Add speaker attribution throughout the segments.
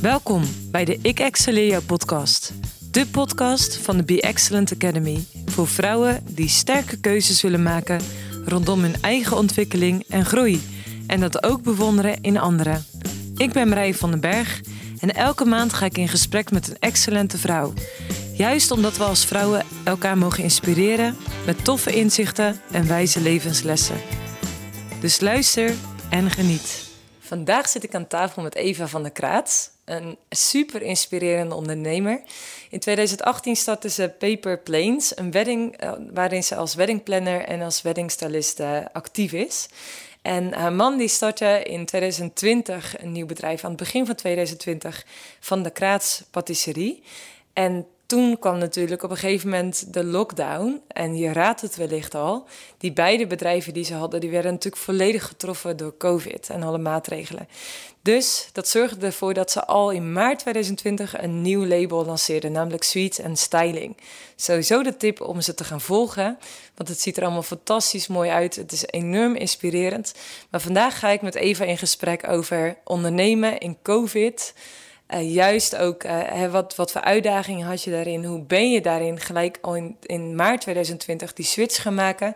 Speaker 1: Welkom bij de Ik Excelleer Jou podcast. De podcast van de Be Excellent Academy. Voor vrouwen die sterke keuzes willen maken rondom hun eigen ontwikkeling en groei. En dat ook bewonderen in anderen. Ik ben Marije van den Berg en elke maand ga ik in gesprek met een excellente vrouw. Juist omdat we als vrouwen elkaar mogen inspireren met toffe inzichten en wijze levenslessen. Dus luister en geniet. Vandaag zit ik aan tafel met Eva van der Kraat, een super inspirerende ondernemer. In 2018 startte ze Paper Planes, een wedding eh, waarin ze als weddingplanner en als weddingstylist uh, actief is. En haar man die startte in 2020 een nieuw bedrijf, aan het begin van 2020, van de Kraats Patisserie. En toen kwam natuurlijk op een gegeven moment de lockdown. En je raadt het wellicht al. Die beide bedrijven die ze hadden, die werden natuurlijk volledig getroffen door COVID en alle maatregelen. Dus dat zorgde ervoor dat ze al in maart 2020 een nieuw label lanceerden, namelijk Sweets and Styling. Sowieso de tip om ze te gaan volgen, want het ziet er allemaal fantastisch mooi uit. Het is enorm inspirerend. Maar vandaag ga ik met Eva in gesprek over ondernemen in COVID. Uh, juist ook, uh, wat, wat voor uitdagingen had je daarin? Hoe ben je daarin gelijk al in, in maart 2020 die switch gaan maken?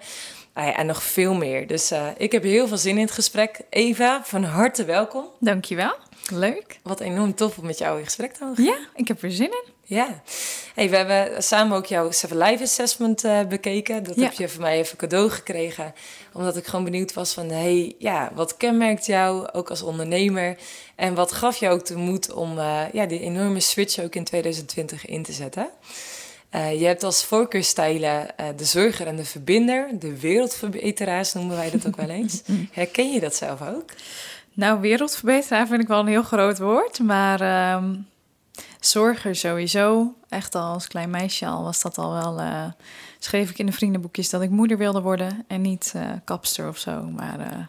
Speaker 1: Uh, ja, en nog veel meer. Dus ik heb heel veel zin in het gesprek. Eva, van harte welkom.
Speaker 2: Dankjewel. Leuk.
Speaker 1: Wat enorm tof om met jou in gesprek te gaan.
Speaker 2: Ja, ik heb er zin in.
Speaker 1: Ja. Hey, we hebben samen ook jouw Seven Life Assessment uh, bekeken. Dat heb je van mij even cadeau gekregen. Omdat ik gewoon benieuwd was van... hey, ja, wat kenmerkt jou ook als ondernemer? En wat gaf jou ook de moed om uh, ja, die enorme switch ook in 2020 in te zetten? Uh, je hebt als voorkeurstijlen de zorger en de verbinder. De wereldverbeteraars noemen wij dat ook wel eens. Herken je dat zelf ook?
Speaker 2: Nou, wereldverbeteraar vind ik wel een heel groot woord. Maar... Ehm, Zorger sowieso. Echt al als klein meisje al was dat al wel. Uh, schreef ik in de vriendenboekjes dat ik moeder wilde worden en niet uh, kapster of zo. Maar uh,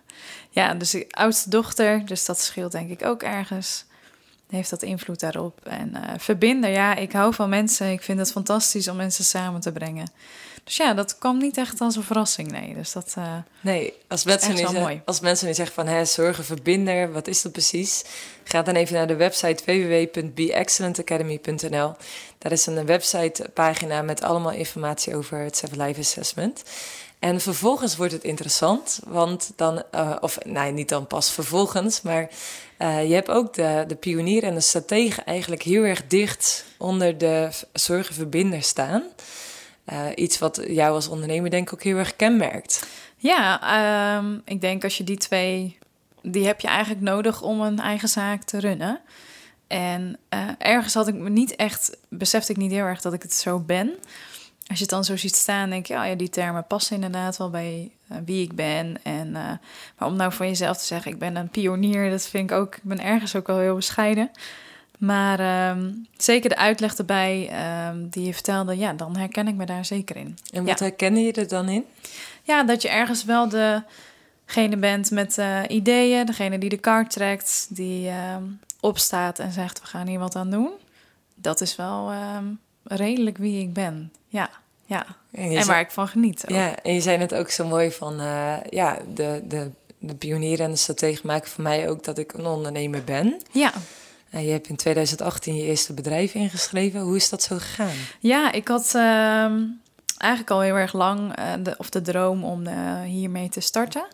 Speaker 2: ja, dus de oudste dochter, dus dat scheelt denk ik ook ergens. Heeft dat invloed daarop. En verbinden, ja, ik hou van mensen. Ik vind het fantastisch om mensen samen te brengen. Dus ja, dat kwam niet echt als een verrassing, nee. Dus dat uh,
Speaker 1: nee, als mensen, nu zeggen, als mensen nu zeggen van... Hè, zorgen verbinder, wat is dat precies? Ga dan even naar de website www.beexcellentacademy.nl. Daar is een websitepagina met allemaal informatie over het Seven Life Assessment. En vervolgens wordt het interessant, want dan... Uh, of nee, niet dan pas vervolgens, maar... Uh, je hebt ook de, de pionier en de stratege eigenlijk heel erg dicht onder de zorgenverbinder staan... Uh, iets wat jou als ondernemer denk ik ook heel erg kenmerkt.
Speaker 2: Ja, um, ik denk als je die twee, die heb je eigenlijk nodig om een eigen zaak te runnen. En uh, ergens had ik me niet echt, besefte ik niet heel erg dat ik het zo ben. Als je het dan zo ziet staan, denk je, oh ja, die termen passen inderdaad wel bij uh, wie ik ben. En, maar om nou van jezelf te zeggen, ik ben een pionier, dat vind ik ook, ik ben ergens ook wel heel bescheiden. Maar um, zeker de uitleg erbij um, die je vertelde, ja, dan herken ik me daar zeker in.
Speaker 1: En wat ja. herkende je er dan in?
Speaker 2: Ja, dat je ergens wel degene bent met uh, ideeën, degene die de kaart trekt, die um, opstaat en zegt: we gaan hier wat aan doen. Dat is wel redelijk wie ik ben. Ja, ja. En, en waar ik van geniet.
Speaker 1: Ook. Ja, en je zei het ook zo mooi van, uh, ja, de, de, de pionier en de stratege maken voor mij ook dat ik een ondernemer ben.
Speaker 2: Ja.
Speaker 1: Je hebt in 2018 je eerste bedrijf ingeschreven. Hoe is dat zo gegaan?
Speaker 2: Ja, ik had uh, eigenlijk al heel erg lang uh, de, of de droom om uh, hiermee te starten.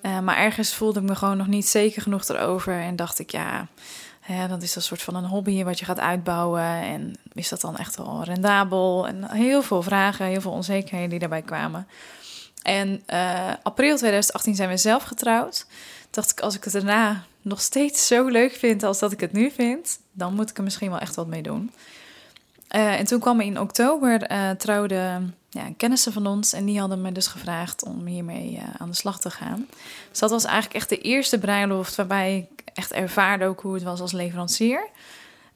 Speaker 2: Eh, maar ergens voelde ik me gewoon nog niet zeker genoeg erover. En dacht ik, ja, hè, dat is een soort van een hobby wat je gaat uitbouwen. En is dat dan echt wel rendabel? En heel veel vragen, heel veel onzekerheden die daarbij kwamen. En april 2018 zijn we zelf getrouwd. Dacht ik, als ik het daarna nog steeds zo leuk vind als dat ik het nu vind, dan moet ik er misschien wel echt wat mee doen. Uh, en toen kwam in oktober uh, trouwden ja, kennissen van ons en die hadden me dus gevraagd om hiermee uh, aan de slag te gaan. Dus dat was eigenlijk echt de eerste bruiloft waarbij ik echt ervaarde ook hoe het was als leverancier.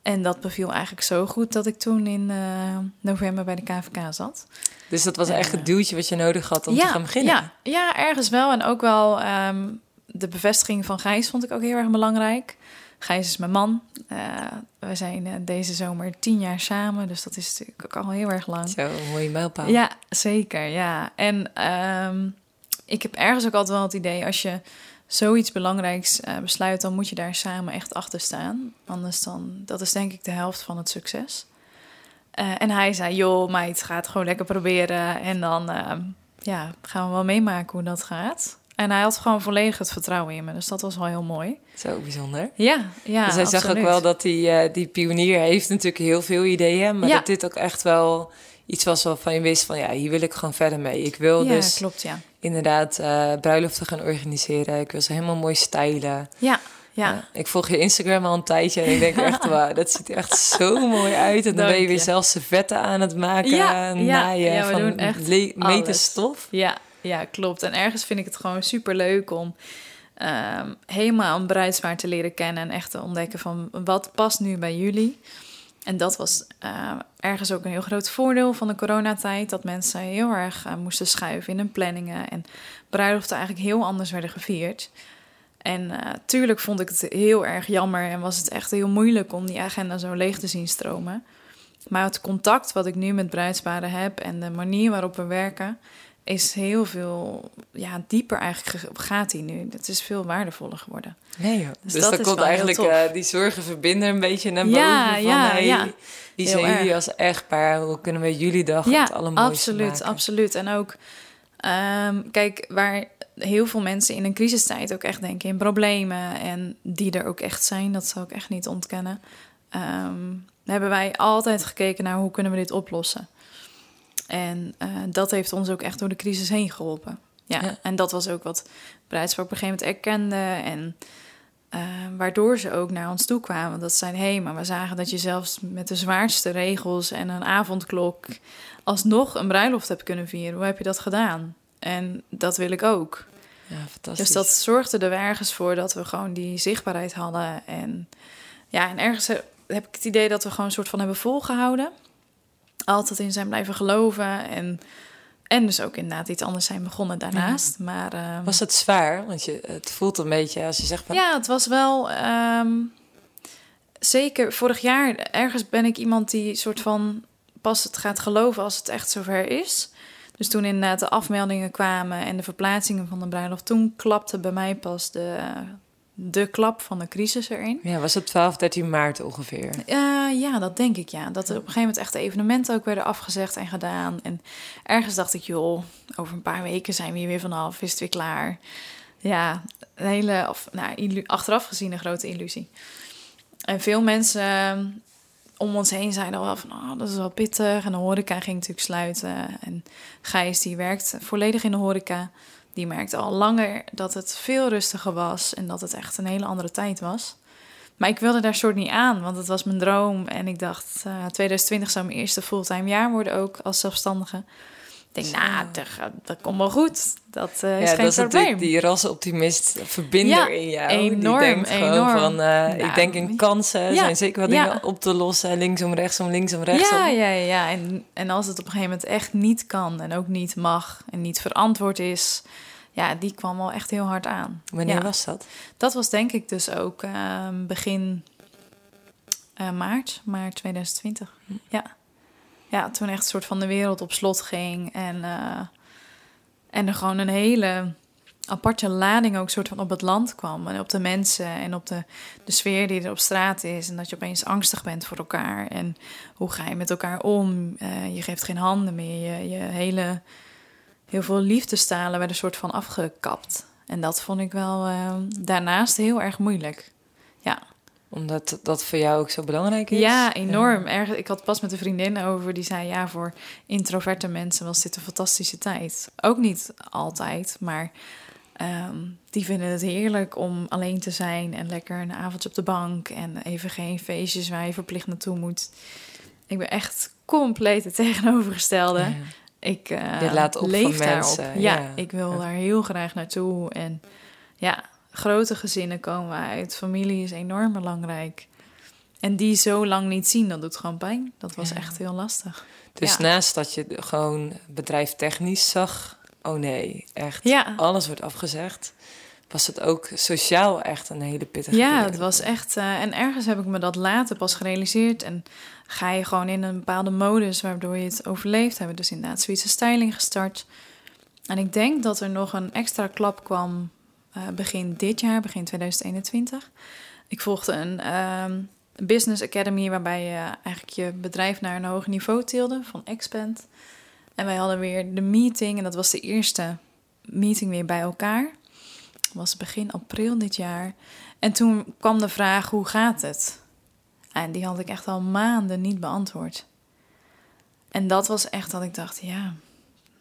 Speaker 2: En dat beviel eigenlijk zo goed dat ik toen in november bij de KVK zat.
Speaker 1: Dus dat was echt het duwtje wat je nodig had om ja, te gaan beginnen?
Speaker 2: Ja, ja, ergens wel. En ook wel um, de bevestiging van Gijs vond ik ook heel erg belangrijk. Gijs is mijn man. Uh, we zijn uh, deze zomer tien jaar samen, dus dat is natuurlijk ook al heel erg lang.
Speaker 1: Zo, een mooie mijlpaal.
Speaker 2: Ja, zeker, ja. En um, ik heb ergens ook altijd wel het idee, als je zoiets belangrijks uh, besluit, dan moet je daar samen echt achter staan. Anders dan, dat is denk ik de helft van het succes. Uh, en hij zei, joh meid, ga het gewoon lekker proberen. En dan uh, ja, gaan we wel meemaken hoe dat gaat. En hij had gewoon volledig het vertrouwen in me. Dus dat was wel heel mooi.
Speaker 1: Zo bijzonder.
Speaker 2: Ja, ja
Speaker 1: Dus hij zag ook wel dat die, uh, die pionier heeft natuurlijk heel veel ideeën. Maar
Speaker 2: Ja.
Speaker 1: dat dit ook echt wel iets was waarvan je wist van... ja, hier wil ik gewoon verder mee. Ik wil
Speaker 2: ja,
Speaker 1: dus
Speaker 2: klopt, ja.
Speaker 1: inderdaad eh bruiloften gaan organiseren. Ik wil ze helemaal mooi stylen.
Speaker 2: Ja, ja.
Speaker 1: Ik volg je Instagram al een tijdje en ik denk echt, wauw, dat ziet er echt zo mooi uit. En dan
Speaker 2: Dank
Speaker 1: ben je weer zelfs servetten aan het maken,
Speaker 2: Ja,
Speaker 1: naaien
Speaker 2: ja, we
Speaker 1: van
Speaker 2: doen echt
Speaker 1: le- meten stof.
Speaker 2: Ja, ja, klopt. En ergens vind ik het gewoon super leuk om ehm, helemaal een bruidspaar te leren kennen en echt te ontdekken van wat past nu bij jullie. En dat was eh, ergens ook een heel groot voordeel van de coronatijd. Dat mensen heel erg eh, moesten schuiven in hun planningen. En bruiloften eigenlijk heel anders werden gevierd. En eh, tuurlijk vond ik het heel erg jammer en was het echt heel moeilijk om die agenda zo leeg te zien stromen. Maar het contact wat ik nu met bruidsparen heb en de manier waarop we werken, is heel veel ja, dieper eigenlijk ge- gaat die nu. Het is veel waardevoller geworden.
Speaker 1: Nee, joh.
Speaker 2: Dus
Speaker 1: Dus,
Speaker 2: dat
Speaker 1: dan
Speaker 2: is
Speaker 1: komt
Speaker 2: wel heel
Speaker 1: eigenlijk
Speaker 2: tof.
Speaker 1: eh, die zorgen verbinder een beetje naar
Speaker 2: Ja,
Speaker 1: boven. Van,
Speaker 2: ja,
Speaker 1: hey,
Speaker 2: ja.
Speaker 1: Wie
Speaker 2: Heel
Speaker 1: zijn jullie als echtpaar? Hoe kunnen we jullie dag het
Speaker 2: Ja,
Speaker 1: allermooiste
Speaker 2: absoluut,
Speaker 1: maken?
Speaker 2: absoluut. En ook, ehm, kijk, waar heel veel mensen in een crisistijd ook echt denken in problemen en die er ook echt zijn, dat zal ik echt niet ontkennen. ehm, hebben wij altijd gekeken naar hoe kunnen we dit oplossen. En eh, dat heeft ons ook echt door de crisis heen geholpen. Ja,
Speaker 1: Ja.
Speaker 2: en dat was ook wat Bruidspaar op een gegeven moment erkende. En eh, waardoor ze ook naar ons toe kwamen. Dat ze zeiden, hé, hey, maar we zagen dat je zelfs met de zwaarste regels en een avondklok... alsnog een bruiloft hebt kunnen vieren. Hoe heb je dat gedaan? En dat wil ik ook.
Speaker 1: Ja, fantastisch.
Speaker 2: Dus dat zorgde er ergens voor dat we gewoon die zichtbaarheid hadden. En ja, en ergens heb ik het idee dat we gewoon een soort van hebben volgehouden. Altijd in zijn blijven geloven. En, en dus ook inderdaad iets anders zijn begonnen daarnaast. Maar ehm,
Speaker 1: Was het zwaar? Want je, het voelt een beetje als je zegt van...
Speaker 2: ja, het was wel. ehm, zeker vorig jaar, ergens ben ik iemand die soort van pas het gaat geloven als het echt zover is. Dus toen inderdaad de afmeldingen kwamen en de verplaatsingen van de bruiloft, toen klapte bij mij pas de, de klap van de crisis erin.
Speaker 1: Ja, was het 12, 13 maart ongeveer?
Speaker 2: Eh, ja, dat denk ik ja. Dat er op een gegeven moment echt de evenementen ook werden afgezegd en gedaan. En ergens dacht ik, joh, over een paar weken zijn we hier weer vanaf, is het weer klaar. Ja, een hele, of, nou, achteraf gezien een grote illusie. En veel mensen eh, om ons heen zeiden al wel van, oh, dat is wel pittig. En de horeca ging natuurlijk sluiten. En Gijs, die werkt volledig in de horeca. Die merkte al langer dat het veel rustiger was en dat het echt een hele andere tijd was. Maar ik wilde daar soort niet aan, want het was mijn droom. En ik dacht, eh 2020 zou mijn eerste fulltime jaar worden ook als zelfstandige. Ik denk, nou, dat, komt wel goed. Dat eh, is
Speaker 1: ja,
Speaker 2: geen
Speaker 1: dat is
Speaker 2: probleem.
Speaker 1: natuurlijk die rasoptimist verbinder
Speaker 2: Ja,
Speaker 1: in jou.
Speaker 2: enorm,
Speaker 1: die denkt gewoon
Speaker 2: enorm.
Speaker 1: van, eh, ik
Speaker 2: Nou,
Speaker 1: denk in kansen. Er
Speaker 2: ja,
Speaker 1: zijn zeker wat dingen op te lossen. Linksom, rechtsom, linksom, rechtsom.
Speaker 2: Ja, ja, ja. En, en als het op een gegeven moment echt niet kan en ook niet mag en niet verantwoord is, ja, die kwam wel echt heel hard aan.
Speaker 1: Wanneer was dat?
Speaker 2: Dat was denk ik dus ook ehm, begin eh, maart, maart 2020. Ja. Ja, toen echt een soort van de wereld op slot ging en, eh, en er gewoon een hele aparte lading ook soort van op het land kwam en op de mensen en op de, de sfeer die er op straat is en dat je opeens angstig bent voor elkaar en hoe ga je met elkaar om? Eh, je geeft geen handen meer, je, je hele heel veel liefdestalen werden soort van afgekapt. En dat vond ik wel eh, daarnaast heel erg moeilijk. Ja,
Speaker 1: Omdat dat voor jou ook zo belangrijk is?
Speaker 2: ja enorm. Erg, ik had pas met een vriendin over die zei: ja, voor introverte mensen was dit een fantastische tijd. Ook niet altijd, maar ehm, die vinden het heerlijk om alleen te zijn en lekker een avondje op de bank en even geen feestjes waar je verplicht naartoe moet. Ik ben echt compleet het tegenovergestelde.
Speaker 1: Ja.
Speaker 2: Ik uh,
Speaker 1: Je laat op
Speaker 2: leef
Speaker 1: van
Speaker 2: daarop.
Speaker 1: mensen,
Speaker 2: Ja,
Speaker 1: ja.
Speaker 2: ik wil daar heel graag naartoe. En ja, grote gezinnen komen we uit. Familie is enorm belangrijk. En die zo lang niet zien, dat doet gewoon pijn. Dat was
Speaker 1: Ja.
Speaker 2: echt heel lastig.
Speaker 1: Dus
Speaker 2: Ja.
Speaker 1: naast dat je gewoon bedrijf technisch zag... Oh nee, echt.
Speaker 2: Ja,
Speaker 1: Alles wordt afgezegd. Was het ook sociaal echt een hele pittige
Speaker 2: ja
Speaker 1: periode?
Speaker 2: het was echt... eh, en ergens heb ik me dat later pas gerealiseerd. En ga je gewoon in een bepaalde modus waardoor je het overleeft. Hebben we dus inderdaad Zwitserse styling gestart. En ik denk dat er nog een extra klap kwam... eh, begin dit jaar, begin 2021. Ik volgde een ehm, business academy waarbij je eigenlijk je bedrijf naar een hoger niveau tilde van Expand. En wij hadden weer de meeting en dat was de eerste meeting weer bij elkaar. Dat was begin april dit jaar. En toen kwam de vraag: hoe gaat het? En die had ik echt al maanden niet beantwoord. En dat was echt dat ik dacht: ja,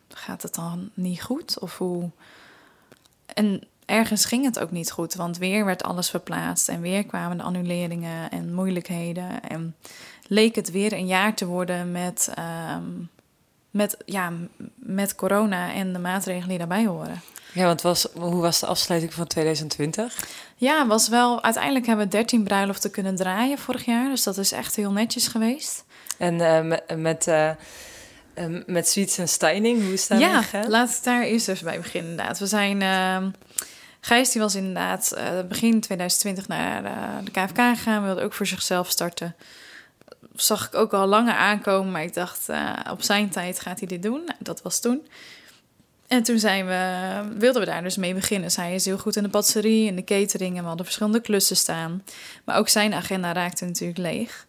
Speaker 2: gaat het dan niet goed? Of hoe. En ergens ging het ook niet goed, want weer werd alles verplaatst en weer kwamen de annuleringen en moeilijkheden. En leek het weer een jaar te worden met, ehm, met, ja, met corona en de maatregelen die daarbij horen.
Speaker 1: Ja, want was, hoe was de afsluiting van 2020?
Speaker 2: Ja, was wel. Uiteindelijk hebben we 13 bruiloften kunnen draaien vorig jaar. Dus dat is echt heel netjes geweest.
Speaker 1: En uh, met. met uh, met Sweets en Steining, hoe is dat
Speaker 2: ja,
Speaker 1: gegaan?
Speaker 2: laat ik daar eerst even bij beginnen inderdaad. We zijn... Uh, Gijs die was inderdaad uh, begin 2020 naar de KFK gegaan. Wilde ook voor zichzelf starten. Zag ik ook al langer aankomen, maar ik dacht op zijn tijd gaat hij dit doen. Dat was toen. En toen zijn we, wilden we daar dus mee beginnen. Zij is heel goed in de patisserie en de catering en we hadden verschillende klussen staan. Maar ook zijn agenda raakte natuurlijk leeg.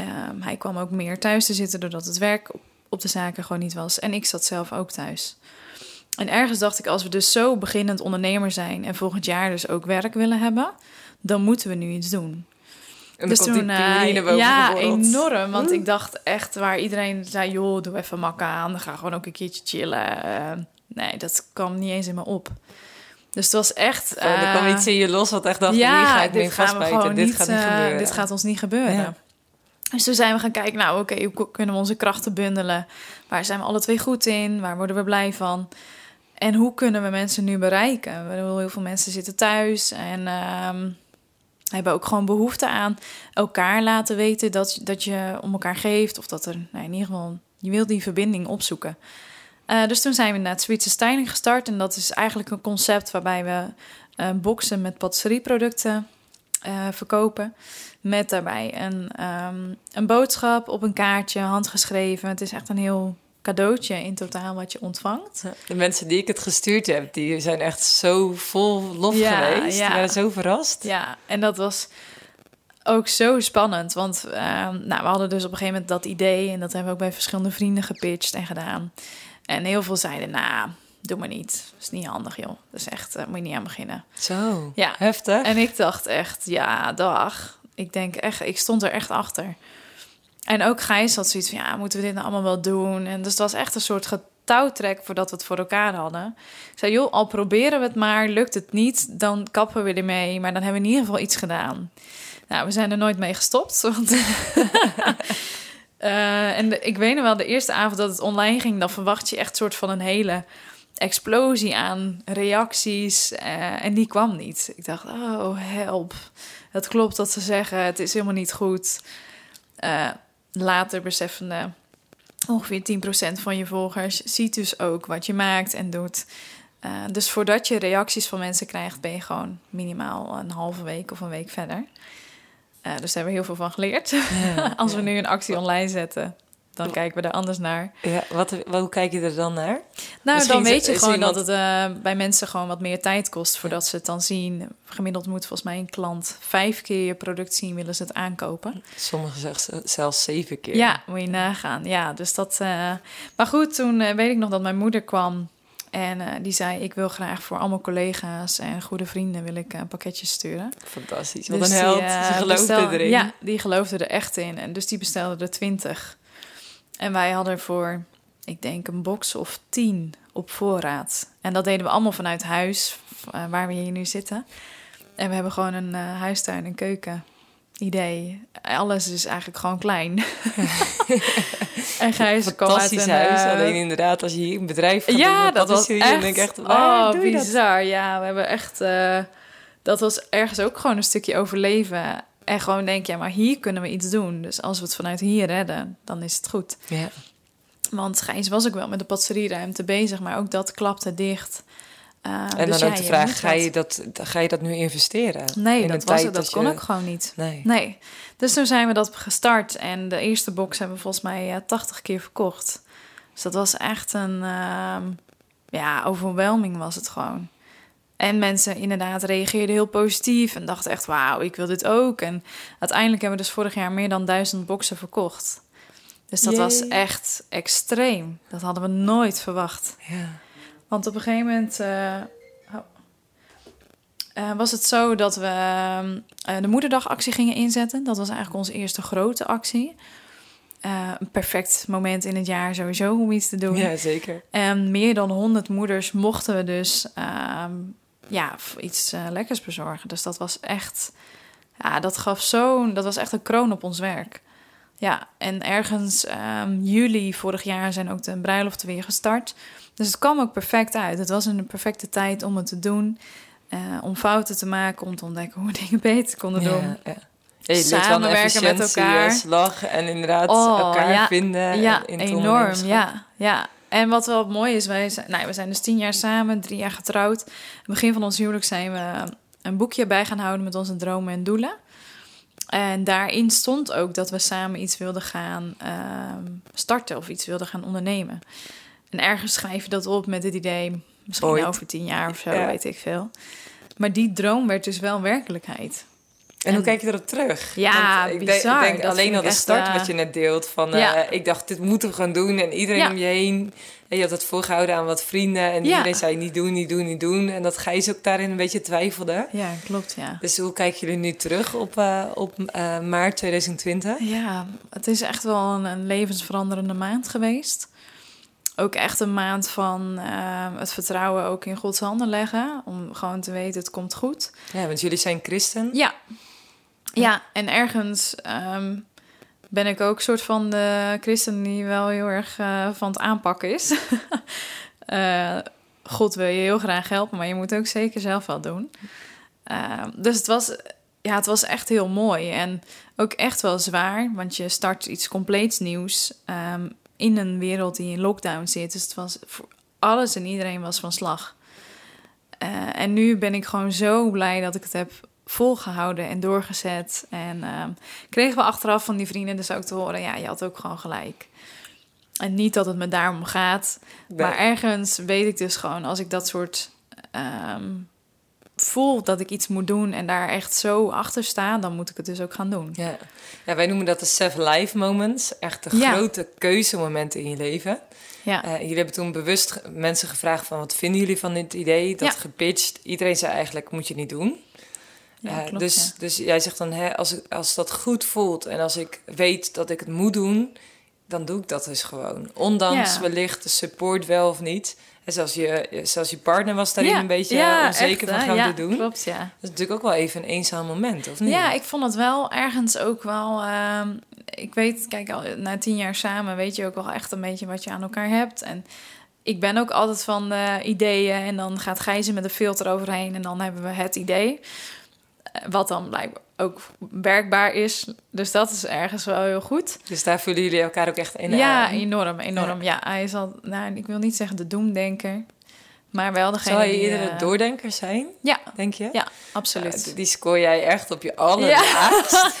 Speaker 2: Um, hij kwam ook meer thuis te zitten doordat het werk op de zaken gewoon niet was. En ik zat zelf ook thuis. En ergens dacht ik, als we dus zo beginnend ondernemer zijn en volgend jaar dus ook werk willen hebben, dan moeten we nu iets doen.
Speaker 1: En dus toen, uh,
Speaker 2: ja, enorm. Want ik dacht echt waar iedereen zei, joh, doe even mak aan, dan ga gewoon ook een keertje chillen. Uh, nee, dat kwam niet eens in me op. Dus het was echt.
Speaker 1: Uh, er kwam iets in je los wat echt dacht, ja, hier ga ik mee vastbijten. Dit
Speaker 2: niet,
Speaker 1: gaat niet gebeuren.
Speaker 2: Dit gaat ons niet gebeuren. Ja. Dus toen zijn we gaan kijken, nou oké, okay, hoe kunnen we onze krachten bundelen? Waar zijn we alle twee goed in? Waar worden we blij van? En hoe kunnen we mensen nu bereiken? Heel veel mensen zitten thuis en um, hebben ook gewoon behoefte aan elkaar laten weten dat, dat je om elkaar geeft. Of dat er, nou, in ieder geval, je wilt die verbinding opzoeken. Uh, dus toen zijn we naar het Sweetse Styling gestart. En dat is eigenlijk een concept waarbij we uh, boxen met patisserieproducten uh, verkopen. Met daarbij een, um, een boodschap op een kaartje, handgeschreven. Het is echt een heel cadeautje in totaal wat je ontvangt.
Speaker 1: De mensen die ik het gestuurd heb, die zijn echt zo vol lof ja, geweest. Ja. Die waren zo verrast.
Speaker 2: Ja, en dat was ook zo spannend. Want uh, nou, we hadden dus op een gegeven moment dat idee... en dat hebben we ook bij verschillende vrienden gepitcht en gedaan. En heel veel zeiden, nou, doe maar niet. Dat is niet handig, joh. Dat is echt, uh, moet je niet aan beginnen.
Speaker 1: Zo,
Speaker 2: ja.
Speaker 1: heftig.
Speaker 2: En ik dacht echt, ja, dag. Ik denk echt, ik stond er echt achter. En ook Gijs had zoiets van, ja, moeten we dit nou allemaal wel doen? En dus het was echt een soort getouwtrek voordat we het voor elkaar hadden. Ik zei, joh, al proberen we het maar, lukt het niet, dan kappen we ermee. Maar dan hebben we in ieder geval iets gedaan. Nou, we zijn er nooit mee gestopt. Want uh, en ik weet nog wel, de eerste avond dat het online ging, dan verwacht je echt soort van een hele explosie aan reacties. Uh, en die kwam niet. Ik dacht, oh, help. Het klopt dat ze zeggen, het is helemaal niet goed. Uh, later beseffende, ongeveer 10% van je volgers ziet dus ook wat je maakt en doet. Uh, dus voordat je reacties van mensen krijgt, ben je gewoon minimaal een halve week of een week verder. Uh, dus daar hebben we heel veel van geleerd. Ja, Als we nu een actie online zetten, dan kijken we daar anders naar.
Speaker 1: Ja, wat, hoe kijk je er dan naar?
Speaker 2: Nou, Misschien dan weet je gewoon iemand... dat het uh, bij mensen gewoon wat meer tijd kost voordat ja. ze het dan zien. Gemiddeld moet volgens mij een klant vijf keer je product zien, willen ze het aankopen.
Speaker 1: Sommigen zeggen zelfs zeven keer.
Speaker 2: Ja, moet je nagaan. Ja, dus dat. Uh... Maar goed, toen uh, weet ik nog dat mijn moeder kwam. En uh, die zei, ik wil graag voor allemaal collega's en goede vrienden wil ik uh, pakketjes sturen.
Speaker 1: Fantastisch, wat dus een held. Die, uh, Ze geloofde bestel, erin.
Speaker 2: Ja, die geloofde er echt in. En dus die bestelde er twintig. En wij hadden voor, ik denk, een box of tien op voorraad. En dat deden we allemaal vanuit huis, waar we hier nu zitten. En we hebben gewoon een huistuin en keuken idee. Alles is eigenlijk gewoon klein. en Gijs kwam uit een...
Speaker 1: huis. Uh... Alleen inderdaad, als je hier een bedrijf gaat
Speaker 2: ja,
Speaker 1: doen,
Speaker 2: dat was echt...
Speaker 1: denk ik echt...
Speaker 2: Oh, bizar. Ja, we hebben echt... Uh, dat was ergens ook gewoon een stukje overleven. En gewoon denk, ja, maar hier kunnen we iets doen. Dus als we het vanuit hier redden, dan is het goed.
Speaker 1: Ja.
Speaker 2: Want Gijs was ook wel met de patisserieruimte bezig, maar ook dat klapte dicht.
Speaker 1: Uh, en dus dan ook de vraag, ga je, dat, ga je dat nu investeren?
Speaker 2: Nee, dat, was dat, dat kon je... ook gewoon niet.
Speaker 1: Nee.
Speaker 2: nee. Dus toen zijn we dat gestart. En de eerste box hebben we volgens mij ja, 80 keer verkocht. Dus dat was echt een... Uh, ja, overwhelming was het gewoon. En mensen inderdaad reageerden heel positief en dachten echt, wauw, ik wil dit ook. En uiteindelijk hebben we dus vorig jaar meer dan duizend boxen verkocht. Dus dat was echt extreem. Dat hadden we nooit verwacht.
Speaker 1: Ja.
Speaker 2: Want op een gegeven moment eh, oh, eh, was het zo dat we eh, de moederdagactie gingen inzetten. Dat was eigenlijk onze eerste grote actie. Een perfect moment in het jaar sowieso om iets te doen.
Speaker 1: ja, zeker.
Speaker 2: En meer dan 100 moeders mochten we dus ehm, ja, iets eh, lekkers bezorgen. Dus dat was echt, ja, dat gaf zo'n, dat was echt een kroon op ons werk. Ja, en ergens ehm, juli vorig jaar zijn ook de bruiloften weer gestart. Dus het kwam ook perfect uit. Het was een perfecte tijd om het te doen. eh, om fouten te maken, om te ontdekken hoe we dingen beter konden doen.
Speaker 1: Ja, ja. Je
Speaker 2: Samenwerken met elkaar.
Speaker 1: eh, slag en inderdaad
Speaker 2: Oh,
Speaker 1: elkaar
Speaker 2: ja.
Speaker 1: vinden.
Speaker 2: Ja,
Speaker 1: in het
Speaker 2: enorm. Ja, ja. En wat wel mooi is, wij zijn, nou, we zijn dus tien jaar samen, drie jaar getrouwd. Aan het begin van ons huwelijk zijn we een boekje bij gaan houden met onze dromen en doelen. En daarin stond ook dat we samen iets wilden gaan ehm, starten of iets wilden gaan ondernemen. En ergens schrijf je dat op met het idee, misschien over tien jaar of zo,
Speaker 1: Ja.
Speaker 2: weet ik veel. Maar die droom werd dus wel werkelijkheid.
Speaker 1: En, hoe kijk je erop terug?
Speaker 2: Ja,
Speaker 1: Want ik
Speaker 2: bizar.
Speaker 1: denk, ik denk alleen al de start
Speaker 2: eh,
Speaker 1: wat je net deelt. Van, eh,
Speaker 2: Ja.
Speaker 1: ik dacht, dit moeten we gaan doen. En iedereen
Speaker 2: Ja.
Speaker 1: om je heen. En je had het voorgehouden aan wat vrienden. En
Speaker 2: Ja.
Speaker 1: iedereen zei niet doen, niet doen, niet doen. En dat Gijs ook daarin een beetje twijfelde.
Speaker 2: Ja, klopt, ja.
Speaker 1: Dus hoe kijken jullie nu terug op, eh, op eh, maart 2020?
Speaker 2: Ja, het is echt wel een, een levensveranderende maand geweest. Ook echt een maand van eh, het vertrouwen ook in Gods handen leggen. Om gewoon te weten, het komt goed.
Speaker 1: Ja, want jullie zijn christen.
Speaker 2: Ja, ja en ergens ehm, ben ik ook soort van de christen die wel heel erg eh, van het aanpakken is. Eh, God wil je heel graag helpen, maar je moet ook zeker zelf wel doen. Ehm, dus het was, ja, het was echt heel mooi en ook echt wel zwaar, want je start iets compleets nieuws ehm, in een wereld die in lockdown zit. Dus het was voor alles en iedereen was van slag. Eh, en nu ben ik gewoon zo blij dat ik het heb volgehouden en doorgezet. En ehm, kregen we achteraf van die vrienden dus ook te horen... ja, je had ook gewoon gelijk. En niet dat het me daarom gaat. Maar ergens weet ik dus gewoon... als ik dat soort ehm, voel dat ik iets moet doen... en daar echt zo achter sta... dan moet ik het dus ook gaan doen.
Speaker 1: Ja. ja, wij noemen dat de seven life moments. Echt de
Speaker 2: Ja.
Speaker 1: grote keuzemomenten in je leven.
Speaker 2: Ja,
Speaker 1: Eh, jullie hebben toen bewust mensen gevraagd van... wat vinden jullie van dit idee? Dat
Speaker 2: Ja.
Speaker 1: gepitcht. Iedereen zei eigenlijk, moet je niet doen.
Speaker 2: Ja
Speaker 1: Eh,
Speaker 2: klopt.
Speaker 1: dus,
Speaker 2: ja.
Speaker 1: dus jij zegt dan, hè, als, ik- als dat goed voelt... en als ik weet dat ik het moet doen... dan doe ik dat dus gewoon. Ondanks
Speaker 2: Ja.
Speaker 1: wellicht de support wel of niet. En zelfs je, zelfs je partner was daarin
Speaker 2: Ja,
Speaker 1: een beetje
Speaker 2: ja,
Speaker 1: onzeker
Speaker 2: echt,
Speaker 1: van gaan we
Speaker 2: ja,
Speaker 1: doen.
Speaker 2: klopt, ja.
Speaker 1: Dat is natuurlijk ook wel even een eenzaam moment, of niet?
Speaker 2: Ja, ik vond het wel ergens ook wel. ehm, ik weet, kijk, al na tien jaar samen weet je ook wel echt een beetje wat je aan elkaar hebt. En ik ben ook altijd van de ideeën. En dan gaat Gijzen met een filter overheen. En dan hebben we het idee. Eh, Wat dan blijkbaar ook werkbaar is. Dus dat is ergens wel heel goed.
Speaker 1: Dus daar voelen jullie elkaar ook echt in
Speaker 2: ja,
Speaker 1: aan.
Speaker 2: enorm, enorm. Ja. hij is al, nou, ik wil niet zeggen de doemdenker. Maar wel degene
Speaker 1: Zou je
Speaker 2: die...
Speaker 1: eerder
Speaker 2: eh,
Speaker 1: doordenker zijn,
Speaker 2: Ja,
Speaker 1: denk je?
Speaker 2: ja, absoluut.
Speaker 1: Ja, die scoor jij echt op je allerlaagst.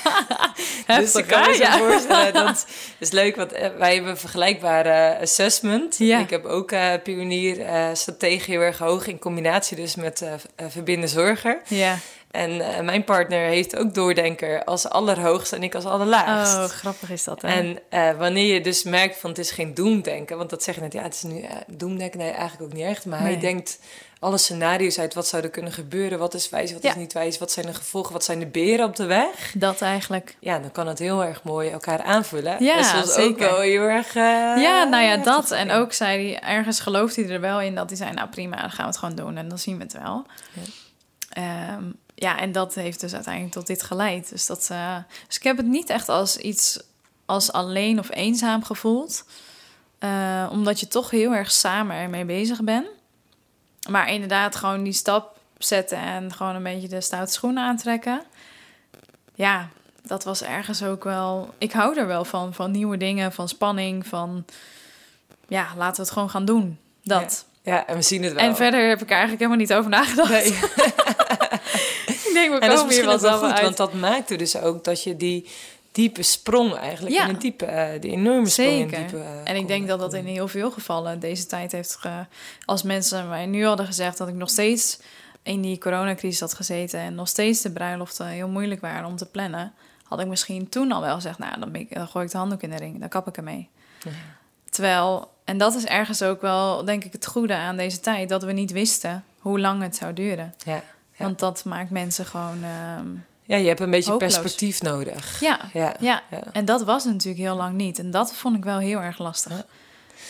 Speaker 1: dus
Speaker 2: Heftig,
Speaker 1: ik kan me zo
Speaker 2: Ja.
Speaker 1: voorstellen, dat is leuk, want eh, wij hebben een vergelijkbare assessment.
Speaker 2: Ja.
Speaker 1: Ik heb ook eh pionier eh strategie heel erg hoog in combinatie dus met eh, eh, verbinden zorger.
Speaker 2: Ja.
Speaker 1: En eh, mijn partner heeft ook doordenker als allerhoogst en ik als allerlaagst.
Speaker 2: Oh, grappig is dat. Hè?
Speaker 1: En eh, wanneer je dus merkt van het is geen doemdenken, want dat zeg je net, ja, het is nu uh, doemdenken, nee, eigenlijk ook niet echt. Maar hij denkt alle scenario's uit, wat zou er kunnen gebeuren, wat is wijs, wat
Speaker 2: Ja.
Speaker 1: is niet wijs, wat zijn de gevolgen, wat zijn de beren op de weg.
Speaker 2: Dat eigenlijk.
Speaker 1: Ja, dan kan het heel erg mooi elkaar aanvullen.
Speaker 2: Ja,
Speaker 1: en soms ook
Speaker 2: zeker.
Speaker 1: wel heel erg...
Speaker 2: ja, nou ja, dat. En ook zei hij, ergens gelooft hij er wel in dat hij zei, nou prima, dan gaan we het gewoon doen en dan zien we het wel.
Speaker 1: Ja.
Speaker 2: Ja, ja en dat heeft dus uiteindelijk tot dit geleid. Dus, dat, eh, dus ik heb het niet echt als iets als alleen of eenzaam gevoeld. Eh, omdat je toch heel erg samen ermee bezig bent. Maar inderdaad gewoon die stap zetten en gewoon een beetje de stoute schoenen aantrekken. Ja, dat was ergens ook wel... Ik hou er wel van, van nieuwe dingen, van spanning, van... Ja, laten we het gewoon gaan doen. Dat.
Speaker 1: Ja, en we zien het wel.
Speaker 2: En verder heb ik er eigenlijk helemaal niet over nagedacht.
Speaker 1: Nee.
Speaker 2: ik denk, we
Speaker 1: En dat is misschien
Speaker 2: wel
Speaker 1: ook wel
Speaker 2: samen
Speaker 1: goed,
Speaker 2: uit.
Speaker 1: want dat maakte dus ook dat je die diepe sprong eigenlijk
Speaker 2: Ja.
Speaker 1: in een diepe, eh, die enorme sprong in
Speaker 2: Zeker.
Speaker 1: diepe... eh,
Speaker 2: En ik denk dat dat in heel veel gevallen deze tijd heeft ge... Als mensen mij nu hadden gezegd dat ik nog steeds in die coronacrisis had gezeten en nog steeds de bruiloften heel moeilijk waren om te plannen, had ik misschien toen al wel gezegd, nou, dan, ik, dan gooi ik de handdoek in de ring, dan kap ik ermee.
Speaker 1: Ja.
Speaker 2: Terwijl, en dat is ergens ook wel, denk ik, het goede aan deze tijd, dat we niet wisten hoe lang het zou duren.
Speaker 1: Ja.
Speaker 2: Want dat maakt mensen gewoon. ehm,
Speaker 1: ja, je hebt een beetje
Speaker 2: Hopeloos.
Speaker 1: perspectief nodig.
Speaker 2: ja,
Speaker 1: Ja.
Speaker 2: ja, en dat was natuurlijk heel lang niet. En dat vond ik wel heel erg lastig.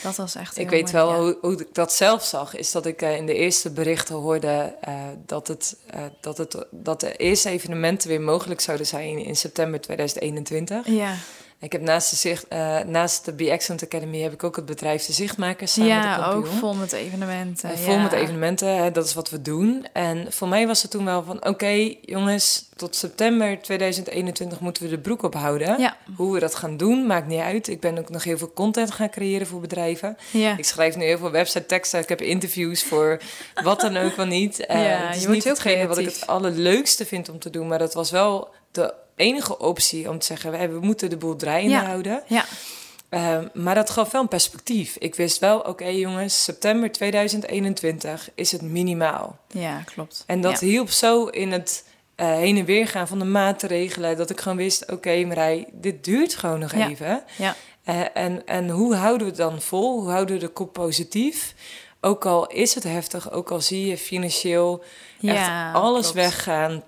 Speaker 2: Dat was echt.
Speaker 1: Ik weet wel
Speaker 2: ja.
Speaker 1: hoe, hoe ik dat zelf zag, is dat ik eh, in de eerste berichten hoorde eh, dat, het, eh, dat, het, dat de eerste evenementen weer mogelijk zouden zijn in september 2021.
Speaker 2: Ja,
Speaker 1: Ik heb naast de, zicht, eh, naast de Be Excellent Academy heb ik ook het bedrijf De Zichtmakers samen met de
Speaker 2: ja ook vol met evenementen.
Speaker 1: Eh, vol
Speaker 2: ja.
Speaker 1: met evenementen, hè, dat is wat we doen. En voor mij was het toen wel van, oké jongens, tot september 2021 moeten we de broek ophouden.
Speaker 2: Ja,
Speaker 1: Hoe we dat gaan doen, maakt niet uit. Ik ben ook nog heel veel content gaan creëren voor bedrijven.
Speaker 2: ja.
Speaker 1: Ik schrijf nu heel veel website teksten. Ik heb interviews voor wat dan ook wel niet. Eh,
Speaker 2: Ja,
Speaker 1: het is
Speaker 2: je wordt
Speaker 1: niet
Speaker 2: heel
Speaker 1: hetgene wat ik
Speaker 2: creatief.
Speaker 1: het allerleukste vind om te doen. Maar dat was wel de enige optie om te zeggen... we, we moeten de boel draaiende
Speaker 2: Ja.
Speaker 1: houden.
Speaker 2: Ja,
Speaker 1: Ehm, maar dat gaf wel een perspectief. Ik wist wel, oké jongens, september 2021 is het minimaal.
Speaker 2: ja, klopt.
Speaker 1: En dat
Speaker 2: ja.
Speaker 1: hielp zo in het eh, heen en weer gaan van de maatregelen... dat ik gewoon wist, oké Marij, dit duurt gewoon nog
Speaker 2: Ja.
Speaker 1: even.
Speaker 2: Ja,
Speaker 1: Eh, en, en hoe houden we het dan vol? Hoe houden we de kop positief? Ook al is het heftig, ook al zie je financieel
Speaker 2: ja,
Speaker 1: echt alles
Speaker 2: klopt.
Speaker 1: weggaan...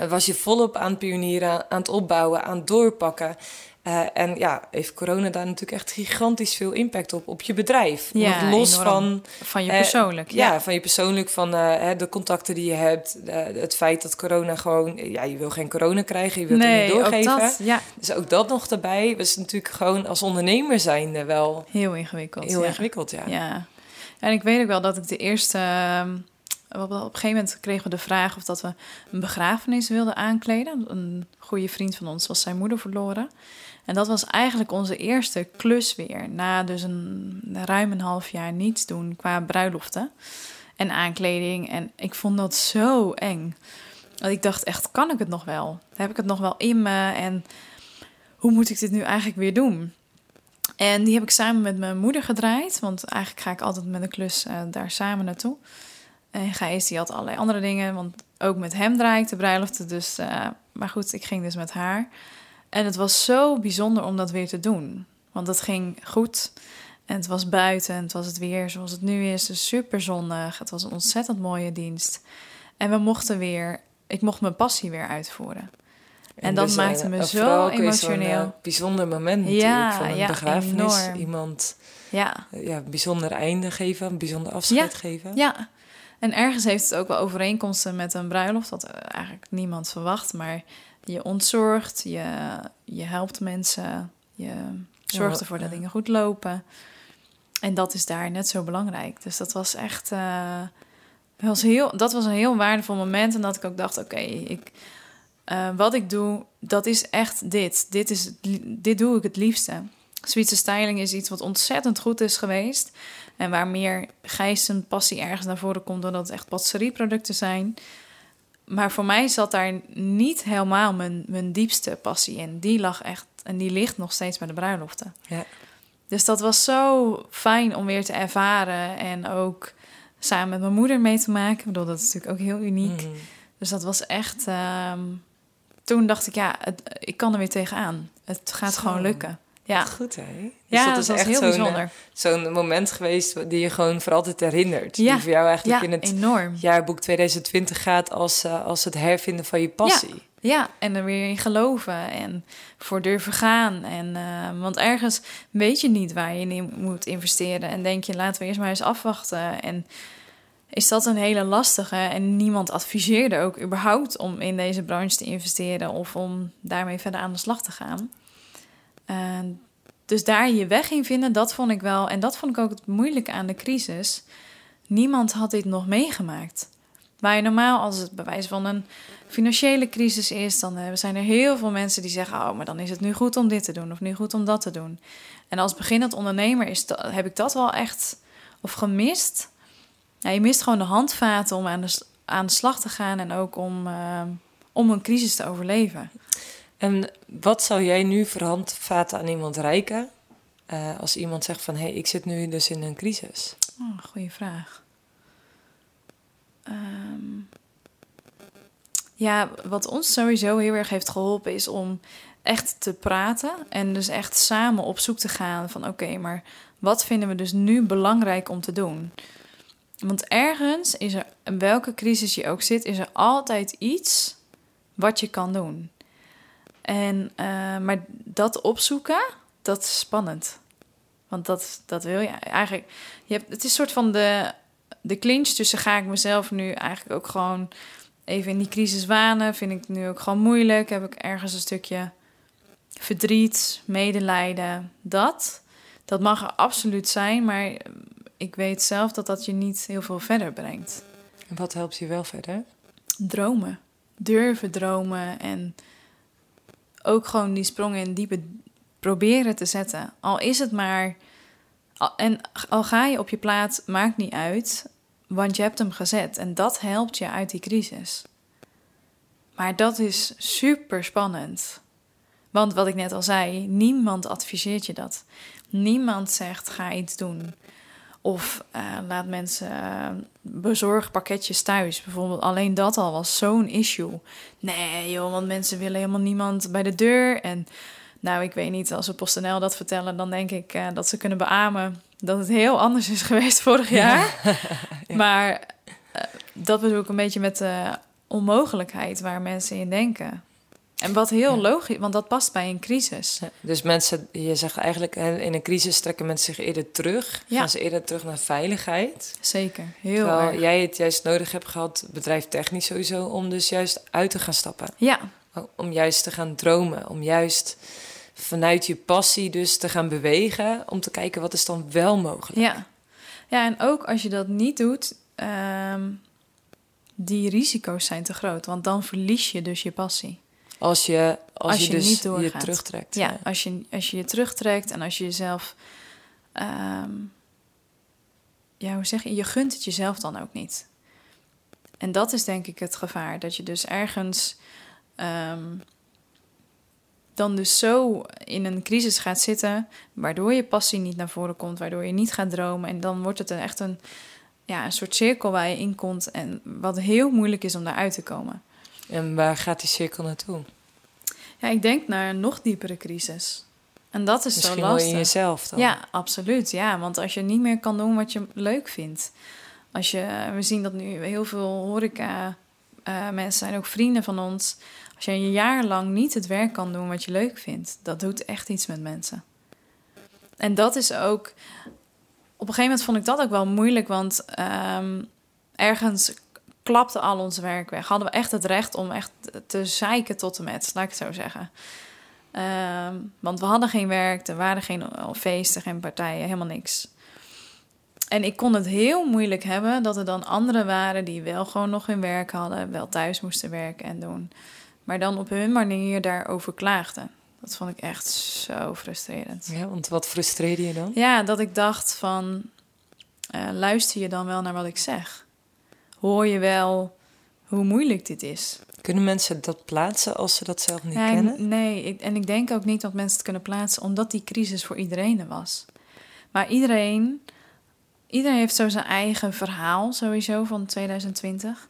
Speaker 1: eh, was je volop aan het pionieren, aan, het opbouwen, aan het doorpakken... Eh, en ja, heeft corona daar natuurlijk echt gigantisch veel impact op, op je bedrijf.
Speaker 2: Ja,
Speaker 1: Nog los
Speaker 2: enorm.
Speaker 1: van
Speaker 2: Van je
Speaker 1: Eh,
Speaker 2: persoonlijk.
Speaker 1: ja.
Speaker 2: ja.
Speaker 1: van je persoonlijk, van de contacten die je hebt. het feit dat corona gewoon... Ja, je wil geen corona krijgen, je wilt het niet
Speaker 2: ook
Speaker 1: doorgeven.
Speaker 2: dat. Ja,
Speaker 1: Dus ook dat nog erbij. was natuurlijk gewoon als ondernemer zijnde wel
Speaker 2: heel ingewikkeld.
Speaker 1: heel
Speaker 2: ja.
Speaker 1: ingewikkeld, ja.
Speaker 2: Ja. En ik weet ook wel dat ik de eerste... ehm, Op een gegeven moment kregen we de vraag of dat we een begrafenis wilden aankleden. Een goede vriend van ons was zijn moeder verloren. En dat was eigenlijk onze eerste klus weer. Na dus een ruim een half jaar niets doen qua bruiloften en aankleding. En ik vond dat zo eng. Want ik dacht echt, kan ik het nog wel? Heb ik het nog wel in me? En hoe moet ik dit nu eigenlijk weer doen? En die heb ik samen met mijn moeder gedraaid. Want eigenlijk ga ik altijd met een klus eh, daar samen naartoe. En Gijs die had allerlei andere dingen. Want ook met hem draai ik de bruiloften. Dus, eh, maar goed, ik ging dus met haar. En het was zo bijzonder om dat weer te doen. Want het ging goed. En het was buiten. En het was het weer zoals het nu is. Dus super zonnig. Het was een ontzettend mooie dienst. En we mochten weer... Ik mocht mijn passie weer uitvoeren. En dat
Speaker 1: dus,
Speaker 2: maakte
Speaker 1: eh,
Speaker 2: me zo emotioneel.
Speaker 1: eh, bijzonder moment natuurlijk. Van een
Speaker 2: ja,
Speaker 1: begrafenis.
Speaker 2: enorm.
Speaker 1: Iemand
Speaker 2: Ja,
Speaker 1: ja, een bijzonder einde geven, een bijzonder afscheid
Speaker 2: Ja,
Speaker 1: geven.
Speaker 2: Ja, en ergens heeft het ook wel overeenkomsten met een bruiloft, wat eigenlijk niemand verwacht. Maar je ontzorgt, je, je helpt mensen, je zorgt ervoor dat dingen goed lopen. En dat is daar net zo belangrijk. Dus dat was echt. eh, was heel, dat was een heel waardevol moment. En dat ik ook dacht: oké, ik. eh, wat ik doe, dat is echt dit. Dit, is, dit doe ik het liefste. Zweedse styling is iets wat ontzettend goed is geweest. En waar meer Gijs en passie ergens naar voren komt... doordat het echt patisserieproducten zijn. Maar voor mij zat daar niet helemaal mijn, mijn diepste passie in. Die lag echt... En die ligt nog steeds bij de bruiloften.
Speaker 1: Ja.
Speaker 2: Dus dat was zo fijn om weer te ervaren. En ook samen met mijn moeder mee te maken. Ik bedoel, dat is natuurlijk ook heel uniek.
Speaker 1: Mhm.
Speaker 2: Dus dat was echt... ehm, toen dacht ik, ja, het, ik kan er weer tegenaan. Het gaat
Speaker 1: Zo.
Speaker 2: gewoon lukken. Ja,
Speaker 1: Goed, hè? Dus
Speaker 2: ja
Speaker 1: dat is echt
Speaker 2: heel
Speaker 1: zo'n, eh,
Speaker 2: bijzonder.
Speaker 1: Zo'n moment geweest die je gewoon voor altijd herinnert.
Speaker 2: Ja.
Speaker 1: Die voor jou eigenlijk
Speaker 2: Ja,
Speaker 1: in het
Speaker 2: enorm.
Speaker 1: jaarboek 2020 gaat als, eh, als het hervinden van je passie.
Speaker 2: Ja, en er weer in geloven en voor durven gaan. En, eh, want ergens weet je niet waar je in moet investeren. En denk je, laten we eerst maar eens afwachten. En is dat een hele lastige. En niemand adviseerde ook überhaupt om in deze branche te investeren... of om daarmee verder aan de slag te gaan. Dus daar je weg in vinden, dat vond ik wel... en dat vond ik ook het moeilijke aan de crisis. Niemand had dit nog meegemaakt. Waar je normaal, als het bij wijze van een financiële crisis is, dan eh, zijn er heel veel mensen die zeggen: Oh, maar dan is het nu goed om dit te doen of nu goed om dat te doen. En als beginnend ondernemer is heb ik dat wel echt of gemist. Ja, je mist gewoon de handvaten om aan de, aan de slag te gaan en ook om, eh, om een crisis te overleven.
Speaker 1: Wat zou jij nu voor handvaten aan iemand reiken... eh, als iemand zegt van... hé, hey, ik zit nu dus in een crisis.
Speaker 2: Oh, goeie vraag. Ehm, ja, wat ons sowieso heel erg heeft geholpen is om echt te praten en dus echt samen op zoek te gaan van oké, maar wat vinden we dus nu belangrijk om te doen? Want ergens is er, in welke crisis je ook zit, is er altijd iets wat je kan doen. En, uh, maar dat opzoeken, dat is spannend. Want dat, dat wil je eigenlijk. Je hebt, het is een soort van de, de clinch tussen ga ik mezelf nu eigenlijk ook gewoon even in die crisis wanen. Vind ik nu ook gewoon moeilijk. Heb ik ergens een stukje verdriet, medelijden. Dat. Dat mag er absoluut zijn, maar ik weet zelf dat dat je niet heel veel verder brengt.
Speaker 1: En wat helpt je wel verder?
Speaker 2: Dromen. Durven dromen en ook gewoon die sprongen in diepe proberen te zetten. Al is het maar. En al ga je op je plaat, maakt niet uit, want je hebt hem gezet en dat helpt je uit die crisis. Maar dat is super spannend. Want wat ik net al zei, niemand adviseert je dat. Niemand zegt ga iets doen. Of uh, laat mensen uh, bezorg pakketjes thuis. Bijvoorbeeld, alleen dat al was zo'n issue. Nee, joh, want mensen willen helemaal niemand bij de deur. En nou, ik weet niet, als we PostNL dat vertellen, dan denk ik uh, dat ze kunnen beamen dat het heel anders is geweest vorig jaar. ja. Maar dat bedoel ik een beetje met de onmogelijkheid waar mensen in denken. En wat heel ja. logisch, want dat past bij een crisis.
Speaker 1: Ja, dus mensen, je zegt eigenlijk, in een crisis trekken mensen zich eerder terug. Ja. Gaan ze eerder terug naar veiligheid.
Speaker 2: Zeker, heel
Speaker 1: Terwijl
Speaker 2: erg.
Speaker 1: jij het juist nodig hebt gehad, bedrijftechnisch sowieso, om dus juist uit te gaan stappen.
Speaker 2: Ja.
Speaker 1: Om juist te gaan dromen, om juist vanuit je passie dus te gaan bewegen, om te kijken wat is dan wel mogelijk.
Speaker 2: Ja, ja en ook als je dat niet doet, um, die risico's zijn te groot, want dan verlies je dus je passie.
Speaker 1: Als je, als,
Speaker 2: Als
Speaker 1: je,
Speaker 2: je
Speaker 1: dus
Speaker 2: niet doorgaat.
Speaker 1: je terugtrekt.
Speaker 2: Ja, als je, als je je terugtrekt en als je jezelf. ehm, ja, hoe zeg je? Je gunt het jezelf dan ook niet. En dat is denk ik het gevaar. Dat je dus ergens. ehm, dan dus zo in een crisis gaat zitten. waardoor je passie niet naar voren komt. waardoor je niet gaat dromen. En dan wordt het een, echt een, ja, een soort cirkel waar je in komt. En wat heel moeilijk is om daaruit te komen.
Speaker 1: En waar gaat die cirkel naartoe?
Speaker 2: Ja, ik denk naar een nog diepere crisis. En dat is
Speaker 1: Misschien
Speaker 2: zo
Speaker 1: wel
Speaker 2: lastig.
Speaker 1: in jezelf dan.
Speaker 2: Ja, absoluut. Ja, want als je niet meer kan doen wat je leuk vindt. Als je, we zien dat nu heel veel horeca eh, mensen zijn ook vrienden van ons. Als je een jaar lang niet het werk kan doen wat je leuk vindt, dat doet echt iets met mensen. En dat is ook. Op een gegeven moment vond ik dat ook wel moeilijk, want ehm, ergens klapte al ons werk weg. Hadden we echt het recht om echt te zeiken tot en met, laat ik het zo zeggen. Ehm, want we hadden geen werk, er waren geen feesten, geen partijen, helemaal niks. En ik kon het heel moeilijk hebben dat er dan anderen waren die wel gewoon nog hun werk hadden, wel thuis moesten werken en doen. Maar dan op hun manier daarover klaagden. Dat vond ik echt zo frustrerend.
Speaker 1: Ja, want wat frustreerde je dan?
Speaker 2: Ja, dat ik dacht van, eh, luister je dan wel naar wat ik zeg? Hoor je wel hoe moeilijk dit is?
Speaker 1: Kunnen mensen dat plaatsen als ze dat zelf niet kennen?
Speaker 2: Nee, ik, en ik denk ook niet dat mensen het kunnen plaatsen, omdat die crisis voor iedereen er was. Maar iedereen, iedereen heeft zo zijn eigen verhaal sowieso van 2020.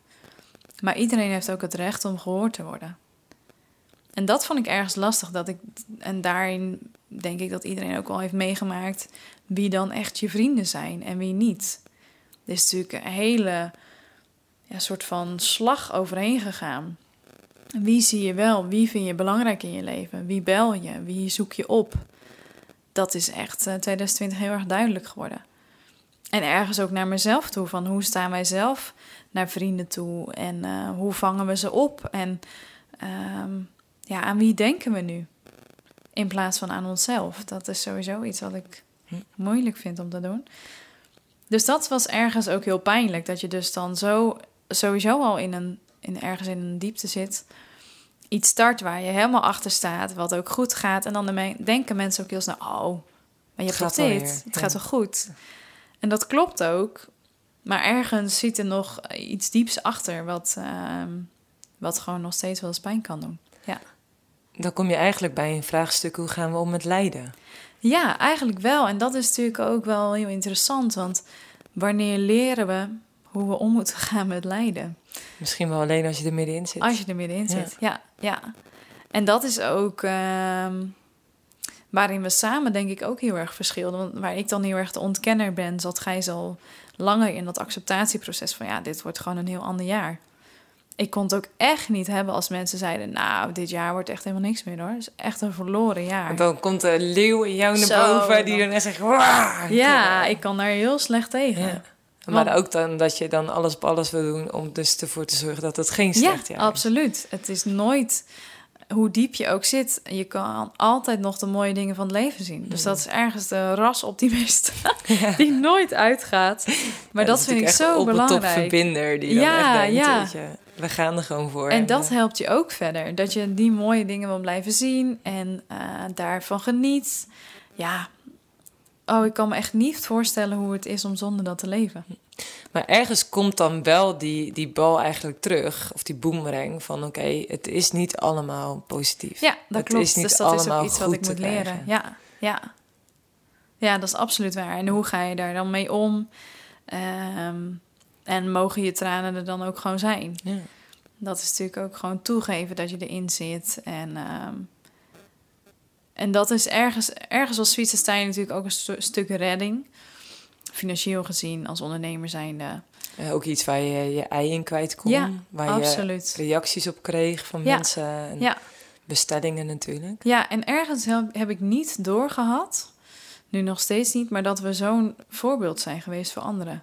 Speaker 2: Maar iedereen heeft ook het recht om gehoord te worden. En dat vond ik ergens lastig. Dat ik, en daarin denk ik dat iedereen ook wel heeft meegemaakt wie dan echt je vrienden zijn en wie niet. Er is natuurlijk een hele ja, soort van slag overheen gegaan. Wie zie je wel? Wie vind je belangrijk in je leven? Wie bel je? Wie zoek je op? Dat is echt eh, 2020 heel erg duidelijk geworden. En ergens ook naar mezelf toe. Van hoe staan wij zelf naar vrienden toe? En eh, hoe vangen we ze op? En ehm, ja, aan wie denken we nu? In plaats van aan onszelf. Dat is sowieso iets wat ik moeilijk vind om te doen. Dus dat was ergens ook heel pijnlijk. Dat je dus dan zo sowieso al in een, in, ergens in een diepte zit. Iets start waar je helemaal achter staat. Wat ook goed gaat. En dan de denken mensen ook heel snel... Oh, maar je hebt dit.
Speaker 1: weer,
Speaker 2: Het
Speaker 1: ja.
Speaker 2: gaat wel goed. En dat klopt ook. Maar ergens zit er nog iets dieps achter... wat, ehm, wat gewoon nog steeds wel eens pijn kan doen. Ja.
Speaker 1: Dan kom je eigenlijk bij een vraagstuk: hoe gaan we om met lijden?
Speaker 2: Ja, eigenlijk wel. En dat is natuurlijk ook wel heel interessant. Want wanneer leren we hoe we om moeten gaan met lijden.
Speaker 1: Misschien wel alleen als je er middenin zit.
Speaker 2: Als je er middenin zit, ja. ja, En dat is ook ehm, waarin we samen denk ik ook heel erg verschillen. Want waar ik dan heel erg de ontkenner ben, zat Gijs al langer in dat acceptatieproces van ja, dit wordt gewoon een heel ander jaar. Ik kon het ook echt niet hebben als mensen zeiden, nou, dit jaar wordt echt helemaal niks meer hoor. Het is echt een verloren jaar.
Speaker 1: Want dan komt de leeuw in jou naar
Speaker 2: Zo,
Speaker 1: boven die
Speaker 2: dan-
Speaker 1: echt zegt!
Speaker 2: Ja, ik kan daar heel slecht tegen.
Speaker 1: Ja. Maar ook dan dat je dan alles op alles wil doen om dus ervoor te zorgen dat het geen
Speaker 2: Ja,
Speaker 1: slecht jaar is.
Speaker 2: absoluut. Het is nooit, hoe diep je ook zit, je kan altijd nog de mooie dingen van het leven zien. Dus dat is ergens de rasoptimist die nooit uitgaat. Maar
Speaker 1: Ja,
Speaker 2: dat vind ik zo
Speaker 1: op
Speaker 2: belangrijk.
Speaker 1: Een top verbinder die dan
Speaker 2: Ja,
Speaker 1: echt denkt,
Speaker 2: ja.
Speaker 1: weet je, we gaan er gewoon voor.
Speaker 2: En dat
Speaker 1: eh,
Speaker 2: helpt je ook verder. Dat je die mooie dingen wil blijven zien en eh, daarvan geniet. Ja, oh, ik kan me echt niet voorstellen hoe het is om zonder dat te leven.
Speaker 1: Maar ergens komt dan wel die, die bal eigenlijk terug, of die boomerang, van oké, het is niet allemaal positief.
Speaker 2: Ja, dat
Speaker 1: Het
Speaker 2: klopt.
Speaker 1: is niet
Speaker 2: dus dat is ook
Speaker 1: allemaal
Speaker 2: iets wat ik moet leren.
Speaker 1: krijgen.
Speaker 2: Ja, ja. Ja, dat is absoluut waar. En hoe ga je daar dan mee om? Ehm, en mogen je tranen er dan ook gewoon zijn?
Speaker 1: Ja.
Speaker 2: Dat is natuurlijk ook gewoon toegeven dat je erin zit. En, ehm, en dat is ergens, ergens als Zwitserstein natuurlijk ook een stu- stuk redding. Financieel gezien, als ondernemer zijnde.
Speaker 1: Eh, ook iets waar je je ei in kwijt kon,
Speaker 2: Ja,
Speaker 1: waar je
Speaker 2: absoluut.
Speaker 1: reacties op kreeg van
Speaker 2: Ja.
Speaker 1: mensen en
Speaker 2: Ja.
Speaker 1: bestellingen natuurlijk.
Speaker 2: Ja, en ergens heb, heb ik niet doorgehad, nu nog steeds niet, maar dat we zo'n voorbeeld zijn geweest voor anderen.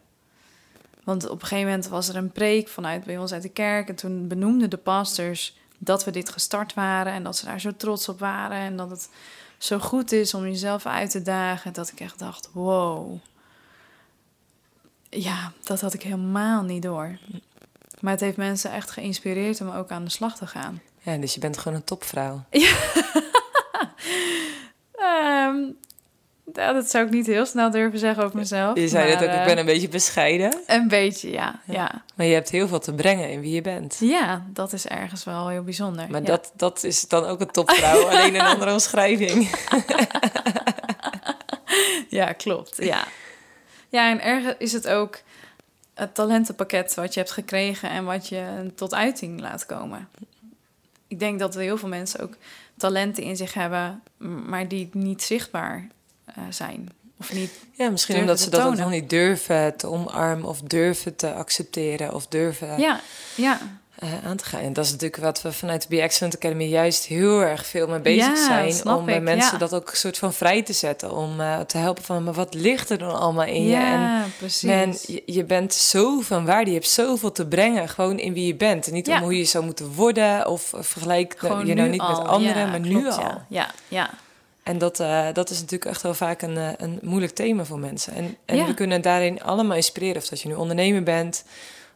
Speaker 2: Want op een gegeven moment was er een preek vanuit bij ons uit de kerk en toen benoemden de pastors dat we dit gestart waren en dat ze daar zo trots op waren en dat het zo goed is om jezelf uit te dagen, dat ik echt dacht, wow. Ja, dat had ik helemaal niet door. Maar het heeft mensen echt geïnspireerd om ook aan de slag te gaan.
Speaker 1: Ja, dus je bent gewoon een topvrouw.
Speaker 2: Ehm, ja, dat zou ik niet heel snel durven zeggen over mezelf.
Speaker 1: Je zei
Speaker 2: maar,
Speaker 1: net ook, ik
Speaker 2: eh,
Speaker 1: ben een beetje bescheiden.
Speaker 2: Een beetje, ja. Ja.
Speaker 1: Maar je hebt heel veel te brengen in wie je bent.
Speaker 2: ja, dat is ergens wel heel bijzonder.
Speaker 1: Maar
Speaker 2: ja.
Speaker 1: dat, dat is dan ook een topvrouw, alleen een andere omschrijving.
Speaker 2: Ja, klopt. Ja. ja, en ergens is het ook het talentenpakket wat je hebt gekregen en wat je tot uiting laat komen. Ik denk dat er heel veel mensen ook talenten in zich hebben, maar die niet zichtbaar eh, zijn. Of niet.
Speaker 1: Ja, misschien omdat ze dat nog niet durven te omarmen of durven te accepteren of durven
Speaker 2: Ja, ja.
Speaker 1: eh, aan te gaan. En dat is natuurlijk wat we vanuit de Be Excellent Academy juist heel erg veel mee bezig
Speaker 2: Ja,
Speaker 1: zijn. Om bij mensen dat ook een soort van vrij te zetten. Om eh, te helpen van, maar wat ligt er dan allemaal in je? En
Speaker 2: ja, precies.
Speaker 1: Man, je, je bent zo van waarde. Je hebt zoveel te brengen, gewoon in wie je bent. En niet om hoe je zou moeten worden of vergelijk
Speaker 2: Gewoon
Speaker 1: je nou niet
Speaker 2: al.
Speaker 1: met anderen, maar nu al.
Speaker 2: Ja, ja, ja.
Speaker 1: En dat, eh, dat is natuurlijk echt wel vaak een, eh, een moeilijk thema voor mensen. En, en
Speaker 2: Ja.
Speaker 1: we kunnen daarin allemaal inspireren. Of dat je nu ondernemer bent,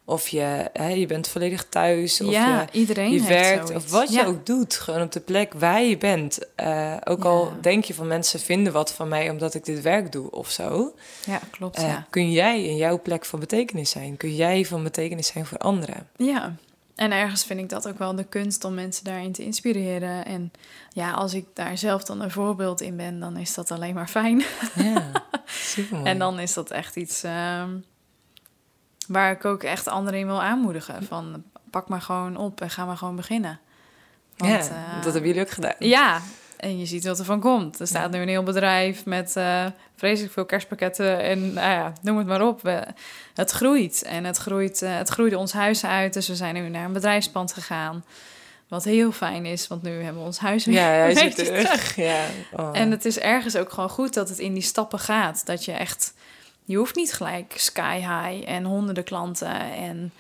Speaker 1: of je, hè, je bent volledig thuis, of
Speaker 2: ja,
Speaker 1: je,
Speaker 2: iedereen
Speaker 1: je werkt, of wat je
Speaker 2: Ja.
Speaker 1: ook doet. Gewoon op de plek waar je bent. Eh, ook al denk je van mensen vinden wat van mij omdat ik dit werk doe of zo.
Speaker 2: Ja, klopt.
Speaker 1: Kun jij in jouw plek van betekenis zijn? Kun jij van betekenis zijn voor anderen?
Speaker 2: Ja, en ergens vind ik dat ook wel de kunst om mensen daarin te inspireren. En ja, als ik daar zelf dan een voorbeeld in ben, dan is dat alleen maar fijn.
Speaker 1: Ja, super
Speaker 2: En dan is dat echt iets ehm, waar ik ook echt anderen in wil aanmoedigen. Van pak maar gewoon op en ga maar gewoon beginnen. Want,
Speaker 1: ja,
Speaker 2: eh,
Speaker 1: dat hebben jullie ook gedaan.
Speaker 2: Ja, en je ziet wat er van komt. Er staat nu een heel bedrijf met eh, vreselijk veel kerstpakketten en nou ja, noem het maar op. We, het groeit en het, groeit, eh, het groeide ons huis uit. Dus we zijn nu naar een bedrijfspand gegaan. Wat heel fijn is, want nu hebben we ons huis weer
Speaker 1: Ja, hij zit terug. Ja. Oh.
Speaker 2: En het is ergens ook gewoon goed dat het in die stappen gaat. Dat je echt, je hoeft niet gelijk sky high en honderden klanten en...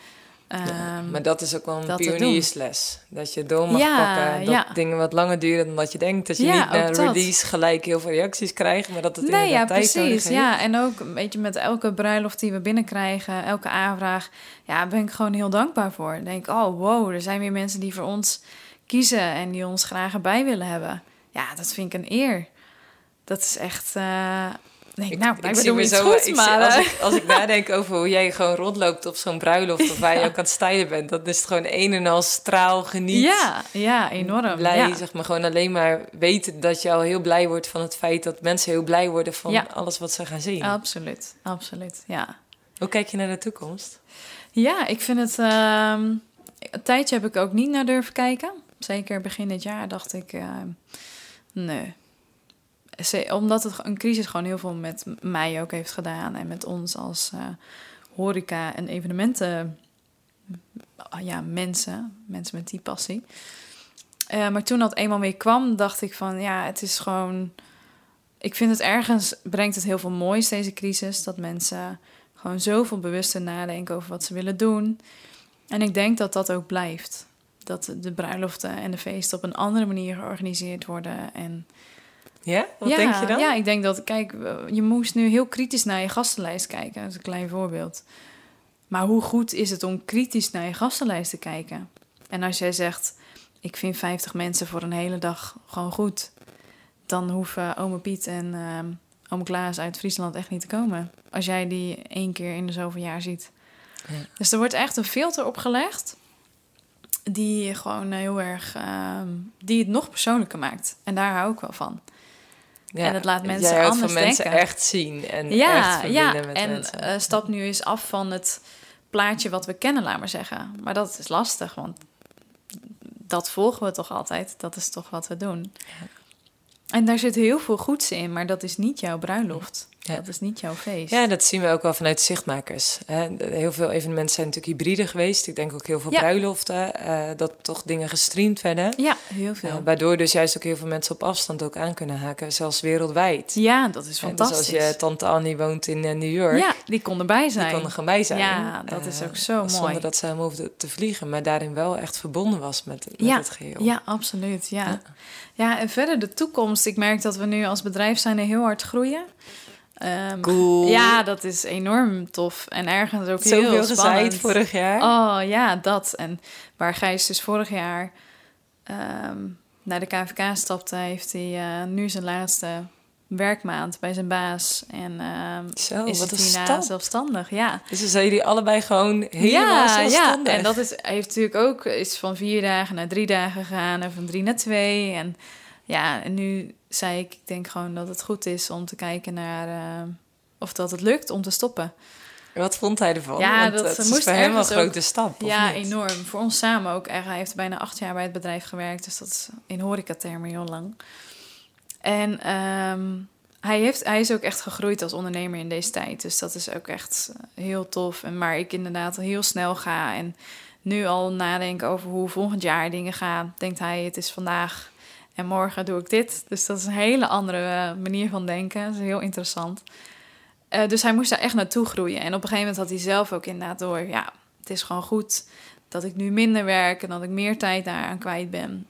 Speaker 2: ehm,
Speaker 1: maar dat is ook wel een pioniersles. Dat je door mag
Speaker 2: Ja,
Speaker 1: pakken. Dat
Speaker 2: ja.
Speaker 1: dingen wat langer duren dan wat je denkt. Dat je
Speaker 2: Ja,
Speaker 1: niet na
Speaker 2: dat.
Speaker 1: release gelijk heel veel reacties krijgt. Maar dat het
Speaker 2: nee, ja,
Speaker 1: inderdaad tijd nodig
Speaker 2: precies.
Speaker 1: heeft.
Speaker 2: Ja, en ook een beetje met elke bruiloft die we binnenkrijgen, elke aanvraag, ja, ben ik gewoon heel dankbaar voor. Ik denk, oh wow, er zijn weer mensen die voor ons kiezen en die ons graag erbij willen hebben. Ja, dat vind ik een eer. Dat is echt. eh denk, ik, nou, blijkbaar
Speaker 1: zie me zo- ik
Speaker 2: maar...
Speaker 1: als,
Speaker 2: eh,
Speaker 1: ik, als ik nadenk over hoe jij gewoon rondloopt op zo'n bruiloft... of waar je ook aan het stijlen bent... dan is het gewoon een en al straal, geniet.
Speaker 2: ja, ja, enorm.
Speaker 1: Blij,
Speaker 2: ja.
Speaker 1: zeg maar. Gewoon alleen maar weten dat je al heel blij wordt van het feit... dat mensen heel blij worden van
Speaker 2: Ja.
Speaker 1: alles wat ze gaan zien.
Speaker 2: Absoluut, absoluut, ja.
Speaker 1: Hoe kijk je naar de toekomst?
Speaker 2: Ja, ik vind het. ehm, een tijdje heb ik ook niet naar durven kijken. Zeker begin dit jaar dacht ik. eh, nee. Omdat het een crisis gewoon heel veel met mij ook heeft gedaan. En met ons als eh, horeca en evenementen. Ja, mensen. Mensen met die passie. Eh, maar toen dat eenmaal weer kwam, dacht ik van ja, het is gewoon. Ik vind het ergens brengt het heel veel moois, deze crisis. Dat mensen gewoon zoveel bewuster nadenken over wat ze willen doen. En ik denk dat dat ook blijft. Dat de bruiloften en de feesten op een andere manier georganiseerd worden. En
Speaker 1: Ja? Wat
Speaker 2: ja,
Speaker 1: denk je dan?
Speaker 2: Ja, ik denk dat, kijk, je moest nu heel kritisch naar je gastenlijst kijken. Dat is een klein voorbeeld. Maar hoe goed is het om kritisch naar je gastenlijst te kijken? En als jij zegt, ik vind 50 mensen voor een hele dag gewoon goed, dan hoeven ome Piet en ehm ome Klaas uit Friesland echt niet te komen. Als jij die één keer in de zoveel jaar ziet.
Speaker 1: Ja.
Speaker 2: Dus er wordt echt een filter opgelegd die gewoon heel erg, ehm, die het nog persoonlijker maakt. En daar hou ik wel van.
Speaker 1: Ja,
Speaker 2: En het laat mensen
Speaker 1: jij
Speaker 2: anders
Speaker 1: van mensen
Speaker 2: denken.
Speaker 1: echt zien en echt
Speaker 2: Ja,
Speaker 1: verbinden
Speaker 2: ja.
Speaker 1: met
Speaker 2: en
Speaker 1: mensen.
Speaker 2: eh, stap nu eens af van het plaatje wat we kennen, laat maar zeggen. Maar dat is lastig, want dat volgen we toch altijd. Dat is toch wat we doen. En daar zit heel veel goeds in, maar dat is niet jouw bruiloft.
Speaker 1: Ja.
Speaker 2: Dat is niet jouw feest.
Speaker 1: Ja, dat zien we ook wel vanuit zichtmakers. Heel veel evenementen zijn natuurlijk hybride geweest. Ik denk ook heel veel
Speaker 2: Ja.
Speaker 1: bruiloften, eh, dat toch dingen gestreamd werden.
Speaker 2: Ja, heel veel.
Speaker 1: Eh, waardoor dus juist ook heel veel mensen op afstand ook aan kunnen haken, zelfs wereldwijd.
Speaker 2: ja, dat is
Speaker 1: En dus
Speaker 2: fantastisch.
Speaker 1: als je tante Annie woont in eh, New York,
Speaker 2: ja, die kon erbij
Speaker 1: die
Speaker 2: zijn.
Speaker 1: kon er gewoon bij zijn.
Speaker 2: Ja, dat is ook zo mooi.
Speaker 1: Zonder dat ze hem hoefde te vliegen, maar daarin wel echt verbonden was met, met
Speaker 2: Ja,
Speaker 1: het geheel.
Speaker 2: Ja, absoluut. Ja.
Speaker 1: Ja.
Speaker 2: ja. en verder de toekomst. Ik merk dat we nu als bedrijf zijn er heel hard groeien. Ehm,
Speaker 1: Cool.
Speaker 2: Ja, dat is enorm tof. En ergens ook
Speaker 1: Zoveel
Speaker 2: heel spannend.
Speaker 1: vorig jaar.
Speaker 2: Oh ja, dat. En waar Gijs dus vorig jaar ehm, naar de KVK stapte, heeft hij eh, nu zijn laatste werkmaand bij zijn baas. En ehm,
Speaker 1: Zo,
Speaker 2: is
Speaker 1: wat een stap.
Speaker 2: zelfstandig. Ja.
Speaker 1: Dus dan zijn jullie allebei gewoon helemaal zelfstandig.
Speaker 2: Ja, en dat is, hij heeft natuurlijk ook is van vier dagen naar drie dagen gegaan en van drie naar twee. En ja, en nu zei ik, ik denk gewoon dat het goed is om te kijken naar eh, of dat het lukt om te stoppen.
Speaker 1: Wat vond hij ervan?
Speaker 2: Ja,
Speaker 1: Want
Speaker 2: dat
Speaker 1: het is
Speaker 2: moest
Speaker 1: voor hem een
Speaker 2: ook-
Speaker 1: grote stap. of
Speaker 2: ja,
Speaker 1: niet?
Speaker 2: enorm. Voor ons samen ook. echt. Hij heeft bijna acht jaar bij het bedrijf gewerkt, dus dat is in horecatermen heel lang. En ehm, hij, heeft, hij is ook echt gegroeid als ondernemer in deze tijd. Dus dat is ook echt eh, heel tof. En waar ik inderdaad heel snel ga en nu al nadenken over hoe volgend jaar dingen gaan, denkt hij: het is vandaag en morgen doe ik dit. Dus dat is een hele andere eh, manier van denken. Dat is heel interessant. Eh, dus hij moest daar echt naartoe groeien. En op een gegeven moment had hij zelf ook inderdaad door: ja, het is gewoon goed dat ik nu minder werk en dat ik meer tijd daaraan kwijt ben.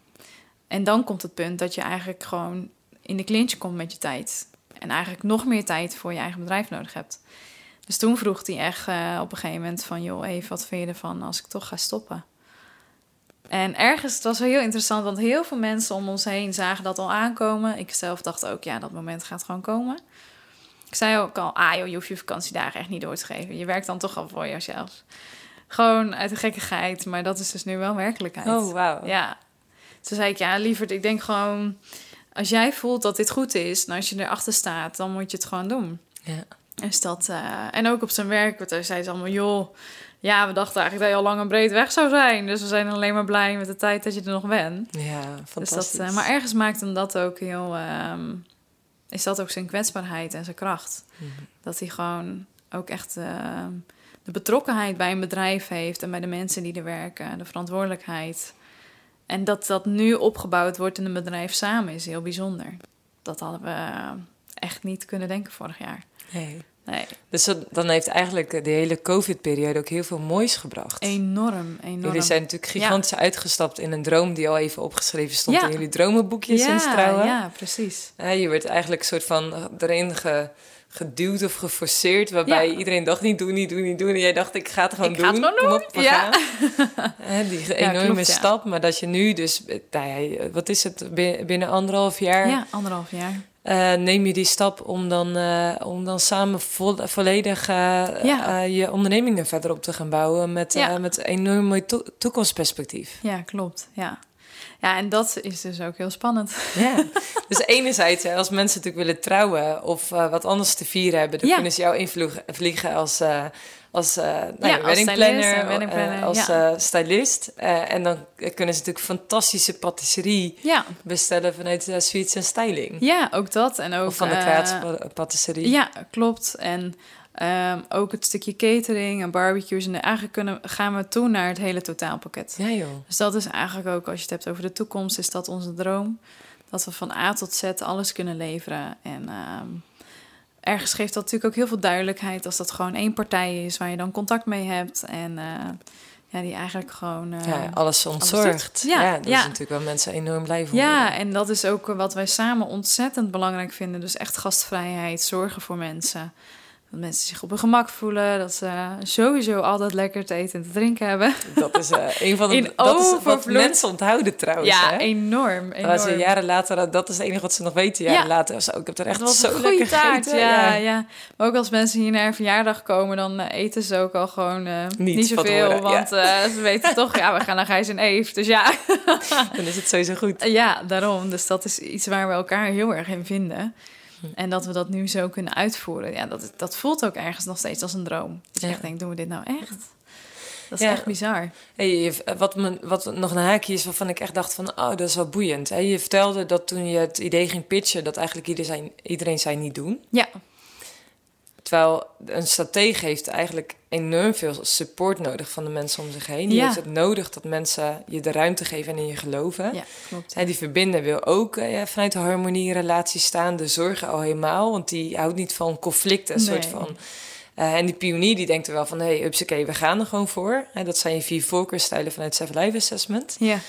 Speaker 2: En dan komt het punt dat je eigenlijk gewoon in de clinch komt met je tijd. En eigenlijk nog meer tijd voor je eigen bedrijf nodig hebt. Dus toen vroeg hij echt eh, op een gegeven moment van... joh, even wat vind je ervan als ik toch ga stoppen? En ergens, het was wel heel interessant... want heel veel mensen om ons heen zagen dat al aankomen. Ik zelf dacht ook, ja, dat moment gaat gewoon komen. Ik zei ook al, ah joh, je hoeft je vakantiedagen echt niet door te geven. Je werkt dan toch al voor jezelf. Gewoon uit de gekkigheid, maar dat is dus nu wel werkelijkheid.
Speaker 1: Oh, wauw.
Speaker 2: Ja. Toen zei ik, ja, lieverd, ik denk gewoon... als jij voelt dat dit goed is... en als je erachter staat, dan moet je het gewoon doen.
Speaker 1: Ja.
Speaker 2: Dus dat, eh, en ook op zijn werk, want daar zei ze allemaal... joh, ja, we dachten eigenlijk dat je al lang en breed weg zou zijn. Dus we zijn alleen maar blij met de tijd dat je er nog bent.
Speaker 1: Ja,
Speaker 2: Dus
Speaker 1: fantastisch.
Speaker 2: dat, eh, maar ergens maakt hem dat ook heel... ehm, is dat ook zijn kwetsbaarheid en zijn kracht.
Speaker 1: Mhm.
Speaker 2: Dat hij gewoon ook echt ehm, de betrokkenheid bij een bedrijf heeft... en bij de mensen die er werken, de verantwoordelijkheid... En dat dat nu opgebouwd wordt in een bedrijf samen is heel bijzonder. Dat hadden we eh, echt niet kunnen denken vorig jaar.
Speaker 1: Nee.
Speaker 2: Nee,
Speaker 1: Dus dat- dan heeft eigenlijk de hele COVID-periode ook heel veel moois gebracht.
Speaker 2: enorm, enorm.
Speaker 1: Jullie zijn natuurlijk gigantisch uitgestapt in een droom die al even opgeschreven stond
Speaker 2: Ja.
Speaker 1: in jullie dromenboekjes
Speaker 2: ja,
Speaker 1: sinds trouwen.
Speaker 2: Ja, precies.
Speaker 1: Ja, je werd eigenlijk een soort van erin ge- geduwd of geforceerd, waarbij iedereen dacht niet doen, niet doen, niet doen. En jij dacht ik ga het gewoon
Speaker 2: Ik
Speaker 1: doen.
Speaker 2: ga het gewoon
Speaker 1: Kom
Speaker 2: doen.
Speaker 1: op,
Speaker 2: Ja.
Speaker 1: die enorme
Speaker 2: klopt,
Speaker 1: stap, maar dat je nu dus, eh, nou ja, wat is het, bi- binnen anderhalf jaar
Speaker 2: Ja, anderhalf jaar.
Speaker 1: Eh, neem je die stap om dan, eh, om dan samen vo- volledig eh,
Speaker 2: Ja.
Speaker 1: je ondernemingen verder op te gaan bouwen met,
Speaker 2: Ja.
Speaker 1: met een enorm mooi to- toekomstperspectief.
Speaker 2: Ja, klopt. Ja. Ja, en dat is dus ook heel spannend.
Speaker 1: Ja, dus enerzijds, als mensen natuurlijk willen trouwen of uh, wat anders te vieren hebben, dan
Speaker 2: Ja.
Speaker 1: kunnen ze jou invliegen als, eh als, eh nou,
Speaker 2: Ja, als
Speaker 1: eh, als eh, stylist. Eh, en dan kunnen ze natuurlijk fantastische patisserie bestellen vanuit uh, Sweets en Styling.
Speaker 2: ja ook dat. En ook
Speaker 1: of van de
Speaker 2: eh,
Speaker 1: Kraats patisserie.
Speaker 2: Ja, klopt. En ehm, ook het stukje catering en barbecues. En eigenlijk kunnen, gaan we toe naar het hele totaalpakket.
Speaker 1: Ja, joh.
Speaker 2: Dus dat is eigenlijk ook, als je het hebt over de toekomst, is dat onze droom. Dat we van A tot Z alles kunnen leveren. En ehm, ergens geeft dat natuurlijk ook heel veel duidelijkheid als dat gewoon één partij is waar je dan contact mee hebt. En eh, ja, die eigenlijk gewoon.
Speaker 1: ja, alles ontzorgd.
Speaker 2: doet. Ja,
Speaker 1: Ja, dat
Speaker 2: ja.
Speaker 1: is natuurlijk wel mensen enorm blij van.
Speaker 2: ja, en dat is ook wat wij samen ontzettend belangrijk vinden. Dus echt gastvrijheid, zorgen voor mensen. Dat mensen zich op hun gemak voelen. Dat ze sowieso altijd lekker te eten en te drinken hebben.
Speaker 1: Dat is eh, een van de
Speaker 2: In
Speaker 1: dat is wat mensen onthouden trouwens.
Speaker 2: ja,
Speaker 1: hè?
Speaker 2: enorm. enorm.
Speaker 1: Ze jaren later, dat is het enige wat ze nog weten. Jaren
Speaker 2: Ja.
Speaker 1: later, zo, ik heb er echt
Speaker 2: Het was
Speaker 1: zo
Speaker 2: een goede
Speaker 1: lekker
Speaker 2: taart,
Speaker 1: gegeten.
Speaker 2: ja, ja. Maar ook als mensen hier naar een verjaardag komen, dan eh, eten ze ook al gewoon eh,
Speaker 1: Niet
Speaker 2: zoveel. Want ze weten toch, ja, we gaan naar Gijs en Eve. Dus ja.
Speaker 1: Dan is het sowieso goed.
Speaker 2: ja, daarom. Dus dat is iets waar we elkaar heel erg in vinden. En dat we dat nu zo kunnen uitvoeren. Ja, dat, dat voelt ook ergens nog steeds als een droom. Dat je echt denkt, doen we dit nou echt? Dat is
Speaker 1: Ja.
Speaker 2: echt bizar.
Speaker 1: Hey, wat, me, wat nog een haakje is waarvan ik echt dacht van... oh, dat is wel boeiend. Hè? Je vertelde dat toen je het idee ging pitchen... dat eigenlijk iedereen, iedereen zei niet doen.
Speaker 2: Ja,
Speaker 1: Terwijl een stratege heeft eigenlijk enorm veel support nodig... van de mensen om zich heen. Die
Speaker 2: Ja.
Speaker 1: heeft het nodig dat mensen je de ruimte geven en in je geloven.
Speaker 2: ja klopt.
Speaker 1: Hè, die verbinden wil ook eh, ja, vanuit de harmonie relatie staan. De zorgen al helemaal, want die houdt niet van conflicten. Een soort van... Eh, en die pionier die denkt er wel van... hé, hey, hupsakee, we gaan er gewoon voor. Hè, dat zijn je vier voorkeurstijlen vanuit Seven Life Assessment.
Speaker 2: Ja.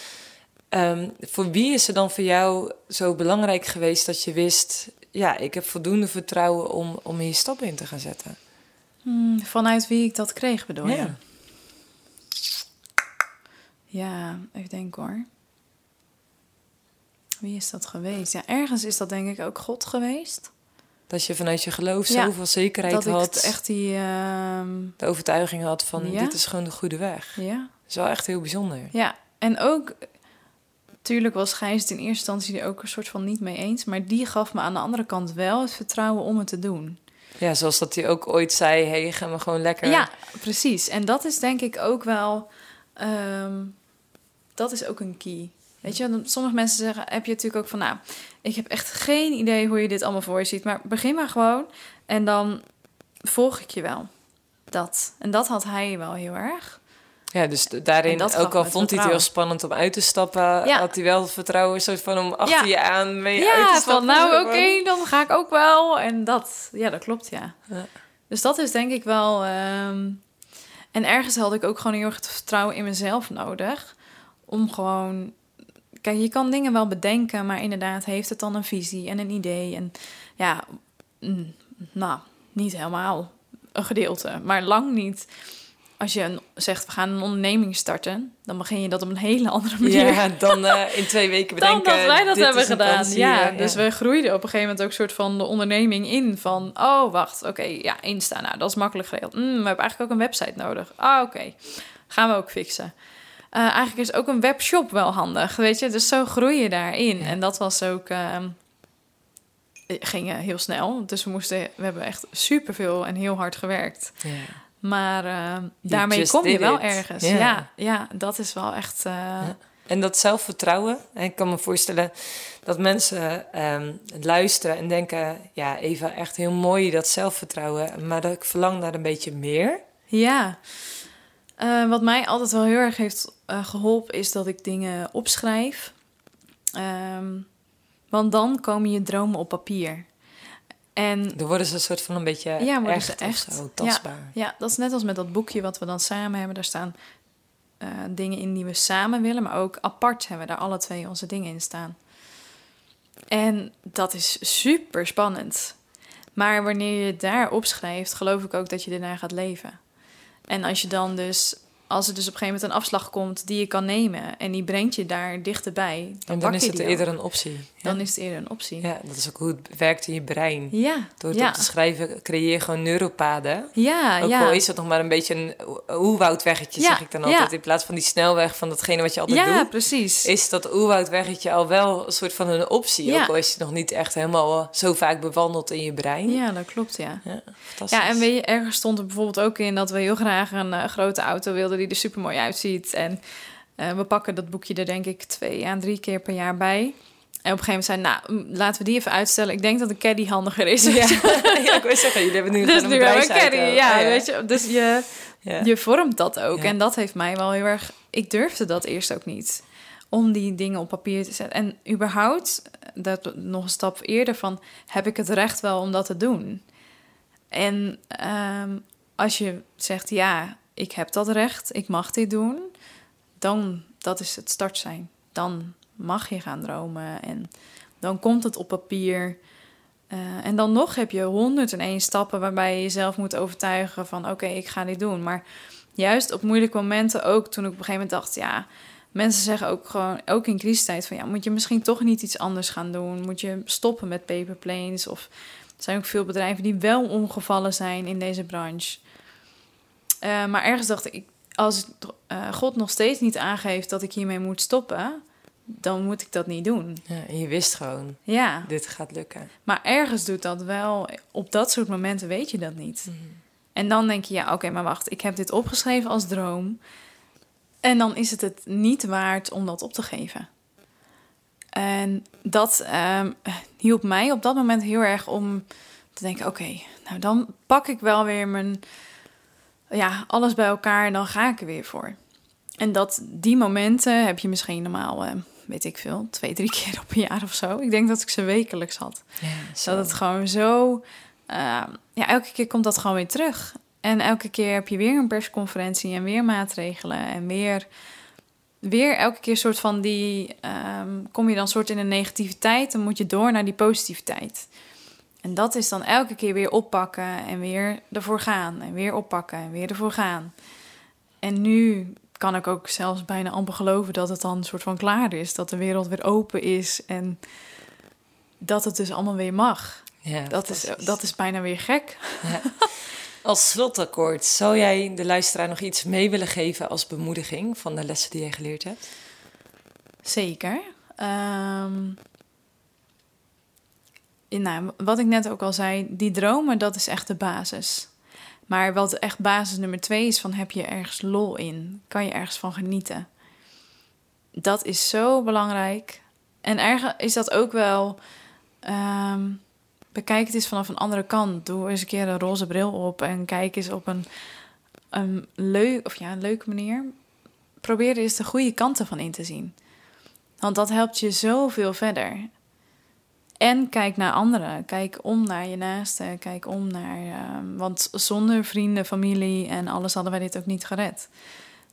Speaker 1: Ehm, voor wie is er dan voor jou zo belangrijk geweest dat je wist... ja, ik heb voldoende vertrouwen om, om hier stappen in te gaan zetten?
Speaker 2: Hmm, vanuit wie ik dat kreeg, bedoel je?
Speaker 1: Ja.
Speaker 2: Ja, ik denk hoor. Wie is dat geweest? Ja, ergens is dat denk ik ook God geweest.
Speaker 1: Dat je vanuit je geloof
Speaker 2: Ja,
Speaker 1: zoveel zekerheid
Speaker 2: dat
Speaker 1: had.
Speaker 2: het echt die... ehm,
Speaker 1: De overtuiging had van,
Speaker 2: Ja.
Speaker 1: dit is gewoon de goede weg.
Speaker 2: ja,
Speaker 1: Dat is wel echt heel bijzonder.
Speaker 2: ja, en ook... Tuurlijk was Gijs het in eerste instantie er ook een soort van niet mee eens. Maar die gaf me aan de andere kant wel het vertrouwen om het te doen.
Speaker 1: Ja, zoals dat hij ook ooit zei, hey, gaan we gewoon lekker...
Speaker 2: Ja, precies. En dat is denk ik ook wel... ehm, dat is ook een key. Weet je, sommige mensen zeggen, heb je natuurlijk ook van... Nou, ik heb echt geen idee hoe je dit allemaal voor je ziet. Maar begin maar gewoon en dan volg ik je wel. Dat. En dat had hij wel heel erg.
Speaker 1: Ja, dus daarin, ook al vond hij het heel spannend om uit te stappen,
Speaker 2: Ja.
Speaker 1: had hij wel vertrouwen soort van om achter
Speaker 2: Ja.
Speaker 1: je aan mee uit te
Speaker 2: Ja,
Speaker 1: stappen.
Speaker 2: van nou oké, dan ga ik ook wel. En dat, ja, dat klopt, ja.
Speaker 1: Ja.
Speaker 2: Dus dat is denk ik wel... ehm, En ergens had ik ook gewoon heel erg het vertrouwen in mezelf nodig. Om gewoon... Kijk, je kan dingen wel bedenken, maar inderdaad heeft het dan een visie en een idee. En ja, mm, nou, niet helemaal een gedeelte, maar lang niet. Als je een- zegt, we gaan een onderneming starten, dan begin je dat op een hele andere manier.
Speaker 1: Ja, dan eh, in twee weken
Speaker 2: Dan
Speaker 1: bedenken.
Speaker 2: dat wij dat hebben gedaan. ja, dus we groeiden op een gegeven moment ook soort van de onderneming in. Van, oh, wacht, oké, ja, Insta, nou, dat is makkelijk geregeld. Mm, we hebben eigenlijk ook een website nodig. Ah, oké, gaan we ook fixen. Eh, eigenlijk is ook een webshop wel handig, weet je. Dus zo groei je daarin.
Speaker 1: Ja.
Speaker 2: En dat was ook... ehm ging eh, heel snel. Dus we moesten... We hebben echt superveel en heel hard gewerkt.
Speaker 1: Ja.
Speaker 2: Maar ehm, daarmee kom je wel
Speaker 1: it.
Speaker 2: ergens.
Speaker 1: Ja.
Speaker 2: Ja. ja, dat is wel echt... eh,
Speaker 1: En dat zelfvertrouwen. En ik kan me voorstellen dat mensen ehm, luisteren en denken... ja, Eva, echt heel mooi dat zelfvertrouwen. Maar dat ik verlang naar een beetje meer.
Speaker 2: Ja, Eh, wat mij altijd wel heel erg heeft eh, geholpen is dat ik dingen opschrijf. Ehm, want dan komen je dromen op papier. En
Speaker 1: Dan worden ze een soort van een beetje
Speaker 2: Ja, worden ze
Speaker 1: echt, of
Speaker 2: echt.
Speaker 1: zo, tastbaar.
Speaker 2: ja, dat is net als met dat boekje wat we dan samen hebben. Daar staan eh, dingen in die we samen willen, maar ook apart hebben we daar alle twee onze dingen in staan. En dat is super spannend. Maar wanneer je daar opschrijft, geloof ik ook dat je daarna gaat leven. En als je dan dus als er dus op een gegeven moment een afslag komt die je kan nemen en die brengt je daar dichterbij, dan,
Speaker 1: En dan is het eerder een optie. Ja.
Speaker 2: Dan is het eerder een optie.
Speaker 1: ja, dat is ook hoe het werkt in je brein.
Speaker 2: ja,
Speaker 1: Door het
Speaker 2: ja.
Speaker 1: op te schrijven creëer je gewoon neuropaden.
Speaker 2: ja,
Speaker 1: Ook
Speaker 2: ja.
Speaker 1: al is het nog maar een beetje een oerwoudweggetje,
Speaker 2: Ja,
Speaker 1: zeg ik dan
Speaker 2: ja.
Speaker 1: altijd. In plaats van die snelweg van datgene wat je altijd
Speaker 2: ja,
Speaker 1: doet.
Speaker 2: precies.
Speaker 1: Is dat oerwoudweggetje al wel een soort van een optie.
Speaker 2: Ja.
Speaker 1: Ook al is het nog niet echt helemaal eh, zo vaak bewandeld in je brein.
Speaker 2: Ja, dat klopt, ja.
Speaker 1: Ja, fantastisch.
Speaker 2: Ja, en weet je, ergens stond er bijvoorbeeld ook in dat we heel graag een eh, grote auto wilden die er super mooi uitziet. En eh, we pakken dat boekje er denk ik twee à drie keer per jaar bij. En op een gegeven moment zei, nou, mm, laten we die even uitstellen. Ik denk dat een caddy handiger is.
Speaker 1: Ja, ja, ik wil zeggen, jullie hebben nu
Speaker 2: Dus
Speaker 1: gewoon
Speaker 2: nu
Speaker 1: een
Speaker 2: een caddy, ja, weet je. Dus je,
Speaker 1: Ja.
Speaker 2: je vormt dat ook. En dat heeft mij wel heel erg... Ik durfde dat eerst ook niet. Om die dingen op papier te zetten. En überhaupt, dat nog een stap eerder van... Heb ik het recht wel om dat te doen? En ehm, als je zegt, ja, ik heb dat recht. Ik mag dit doen. Dan, dat is het start zijn. Dan mag je gaan dromen. En dan komt het op papier... Eh, en dan nog heb je 101 stappen waarbij je jezelf moet overtuigen van oké, ik ga dit doen. Maar juist op moeilijke momenten ook, toen ik op een gegeven moment dacht, ja, mensen zeggen ook gewoon, ook in crisistijd van ja, moet je misschien toch niet iets anders gaan doen? Moet je stoppen met paperplanes? Of er zijn ook veel bedrijven die wel omgevallen zijn in deze branche. Eh, maar ergens dacht ik, als eh, God nog steeds niet aangeeft dat ik hiermee moet stoppen, dan moet ik dat niet doen.
Speaker 1: Ja, je wist gewoon,
Speaker 2: Ja.
Speaker 1: dit gaat lukken.
Speaker 2: Maar ergens doet dat wel. Op dat soort momenten weet je dat niet.
Speaker 1: Mhm.
Speaker 2: En dan denk je, ja, oké, maar wacht, ik heb dit opgeschreven als droom. En dan is het het niet waard om dat op te geven. En dat ehm, hielp mij op dat moment heel erg om te denken: oké, nou dan pak ik wel weer mijn, ja, alles bij elkaar en dan ga ik er weer voor. En dat die momenten heb je misschien normaal, eh, weet ik veel, twee, drie keer op een jaar of zo. Ik denk dat ik ze wekelijks had.
Speaker 1: Ja, zo.
Speaker 2: Dat het gewoon zo. eh, ja, elke keer komt dat gewoon weer terug. En elke keer heb je weer een persconferentie en weer maatregelen. En weer, weer elke keer soort van die. ehm, kom je dan soort in een negativiteit, dan moet je door naar die positiviteit. En dat is dan elke keer weer oppakken en weer ervoor gaan. En weer oppakken en weer ervoor gaan. En nu kan ik ook zelfs bijna amper geloven dat het dan een soort van klaar is. Dat de wereld weer open is en dat het dus allemaal weer mag.
Speaker 1: Ja,
Speaker 2: Dat is, dat is bijna weer gek.
Speaker 1: Als slotakkoord, zou jij de luisteraar nog iets mee willen geven als bemoediging van de lessen die jij geleerd hebt?
Speaker 2: Zeker. Ja, nou, wat ik net ook al zei, die dromen, dat is echt de basis. Maar wat echt basis nummer twee is, van heb je ergens lol in? Kan je ergens van genieten? Dat is zo belangrijk. En ergens is dat ook wel... ehm, bekijk het eens vanaf een andere kant. Doe eens een keer een roze bril op en kijk eens op een, een, leuk, of ja, een leuke manier. Probeer er eens de goede kanten van in te zien. Want dat helpt je zoveel verder. En kijk naar anderen. Kijk om naar je naasten. Kijk om naar. ehm, want zonder vrienden, familie en alles hadden wij dit ook niet gered.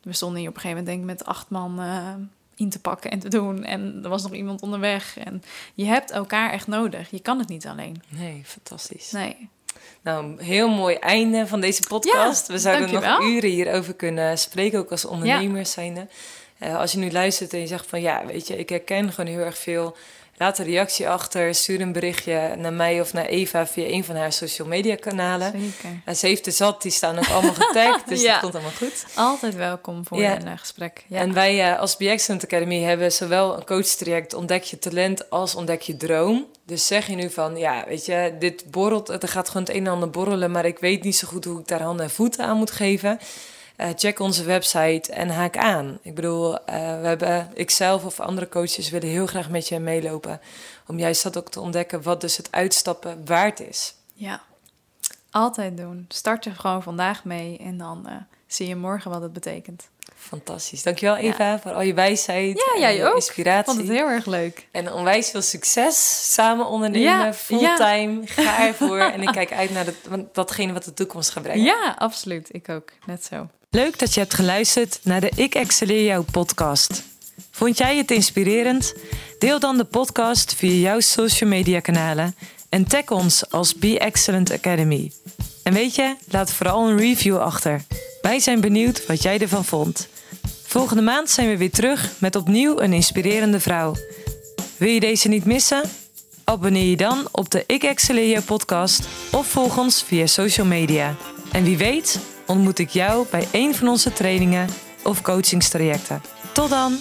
Speaker 2: We stonden hier op een gegeven moment, denk ik, met acht man eh, in te pakken en te doen. En er was nog iemand onderweg. En je hebt elkaar echt nodig. Je kan het niet alleen.
Speaker 1: Nee, fantastisch.
Speaker 2: Nee.
Speaker 1: Nou, een heel mooi einde van deze podcast.
Speaker 2: Ja,
Speaker 1: We zouden nog uren hierover kunnen spreken, ook als ondernemers zijnde. Eh, als je nu luistert en je zegt van ja, weet je, ik herken gewoon heel erg veel. Laat een reactie achter, stuur een berichtje naar mij of naar Eva via een van haar social media kanalen.
Speaker 2: Zeker.
Speaker 1: En ze heeft er zat, die staan ook allemaal getagd, dus
Speaker 2: Ja.
Speaker 1: dat komt allemaal goed.
Speaker 2: Altijd welkom voor
Speaker 1: Ja.
Speaker 2: een eh, gesprek. Ja.
Speaker 1: En wij eh, als Excellent Academy hebben zowel een coachtraject Ontdek je talent als Ontdek je droom. Dus zeg je nu van, ja, weet je, dit borrelt, er gaat gewoon het een en ander borrelen, maar ik weet niet zo goed hoe ik daar handen en voeten aan moet geven. Eh, check onze website en haak aan. Ik bedoel, eh, we hebben, ikzelf of andere coaches willen heel graag met je meelopen. Om juist dat ook te ontdekken wat dus het uitstappen waard is.
Speaker 2: Ja, altijd doen. Start er gewoon vandaag mee en dan eh, zie je morgen wat het betekent.
Speaker 1: Fantastisch. Dankjewel Eva voor al je wijsheid
Speaker 2: Ja,
Speaker 1: en
Speaker 2: jij ook. Ik
Speaker 1: inspiratie.
Speaker 2: vond het heel erg leuk.
Speaker 1: En onwijs veel succes. Samen ondernemen,
Speaker 2: Ja,
Speaker 1: fulltime. Ga ervoor. en ik kijk uit naar de, want datgene wat de toekomst gaat brengen.
Speaker 2: Ja, absoluut. Ik ook. Net zo.
Speaker 1: Leuk dat je hebt geluisterd naar de Ik Excelleer Jou podcast. Vond jij het inspirerend? Deel dan de podcast via jouw social media kanalen en tag ons als Be Excellent Academy. En weet je, laat vooral een review achter. Wij zijn benieuwd wat jij ervan vond. Volgende maand zijn we weer terug met opnieuw een inspirerende vrouw. Wil je deze niet missen? Abonneer je dan op de Ik Excelleer Jou podcast of volg ons via social media. En wie weet ontmoet ik jou bij een van onze trainingen of coachingstrajecten. Tot dan!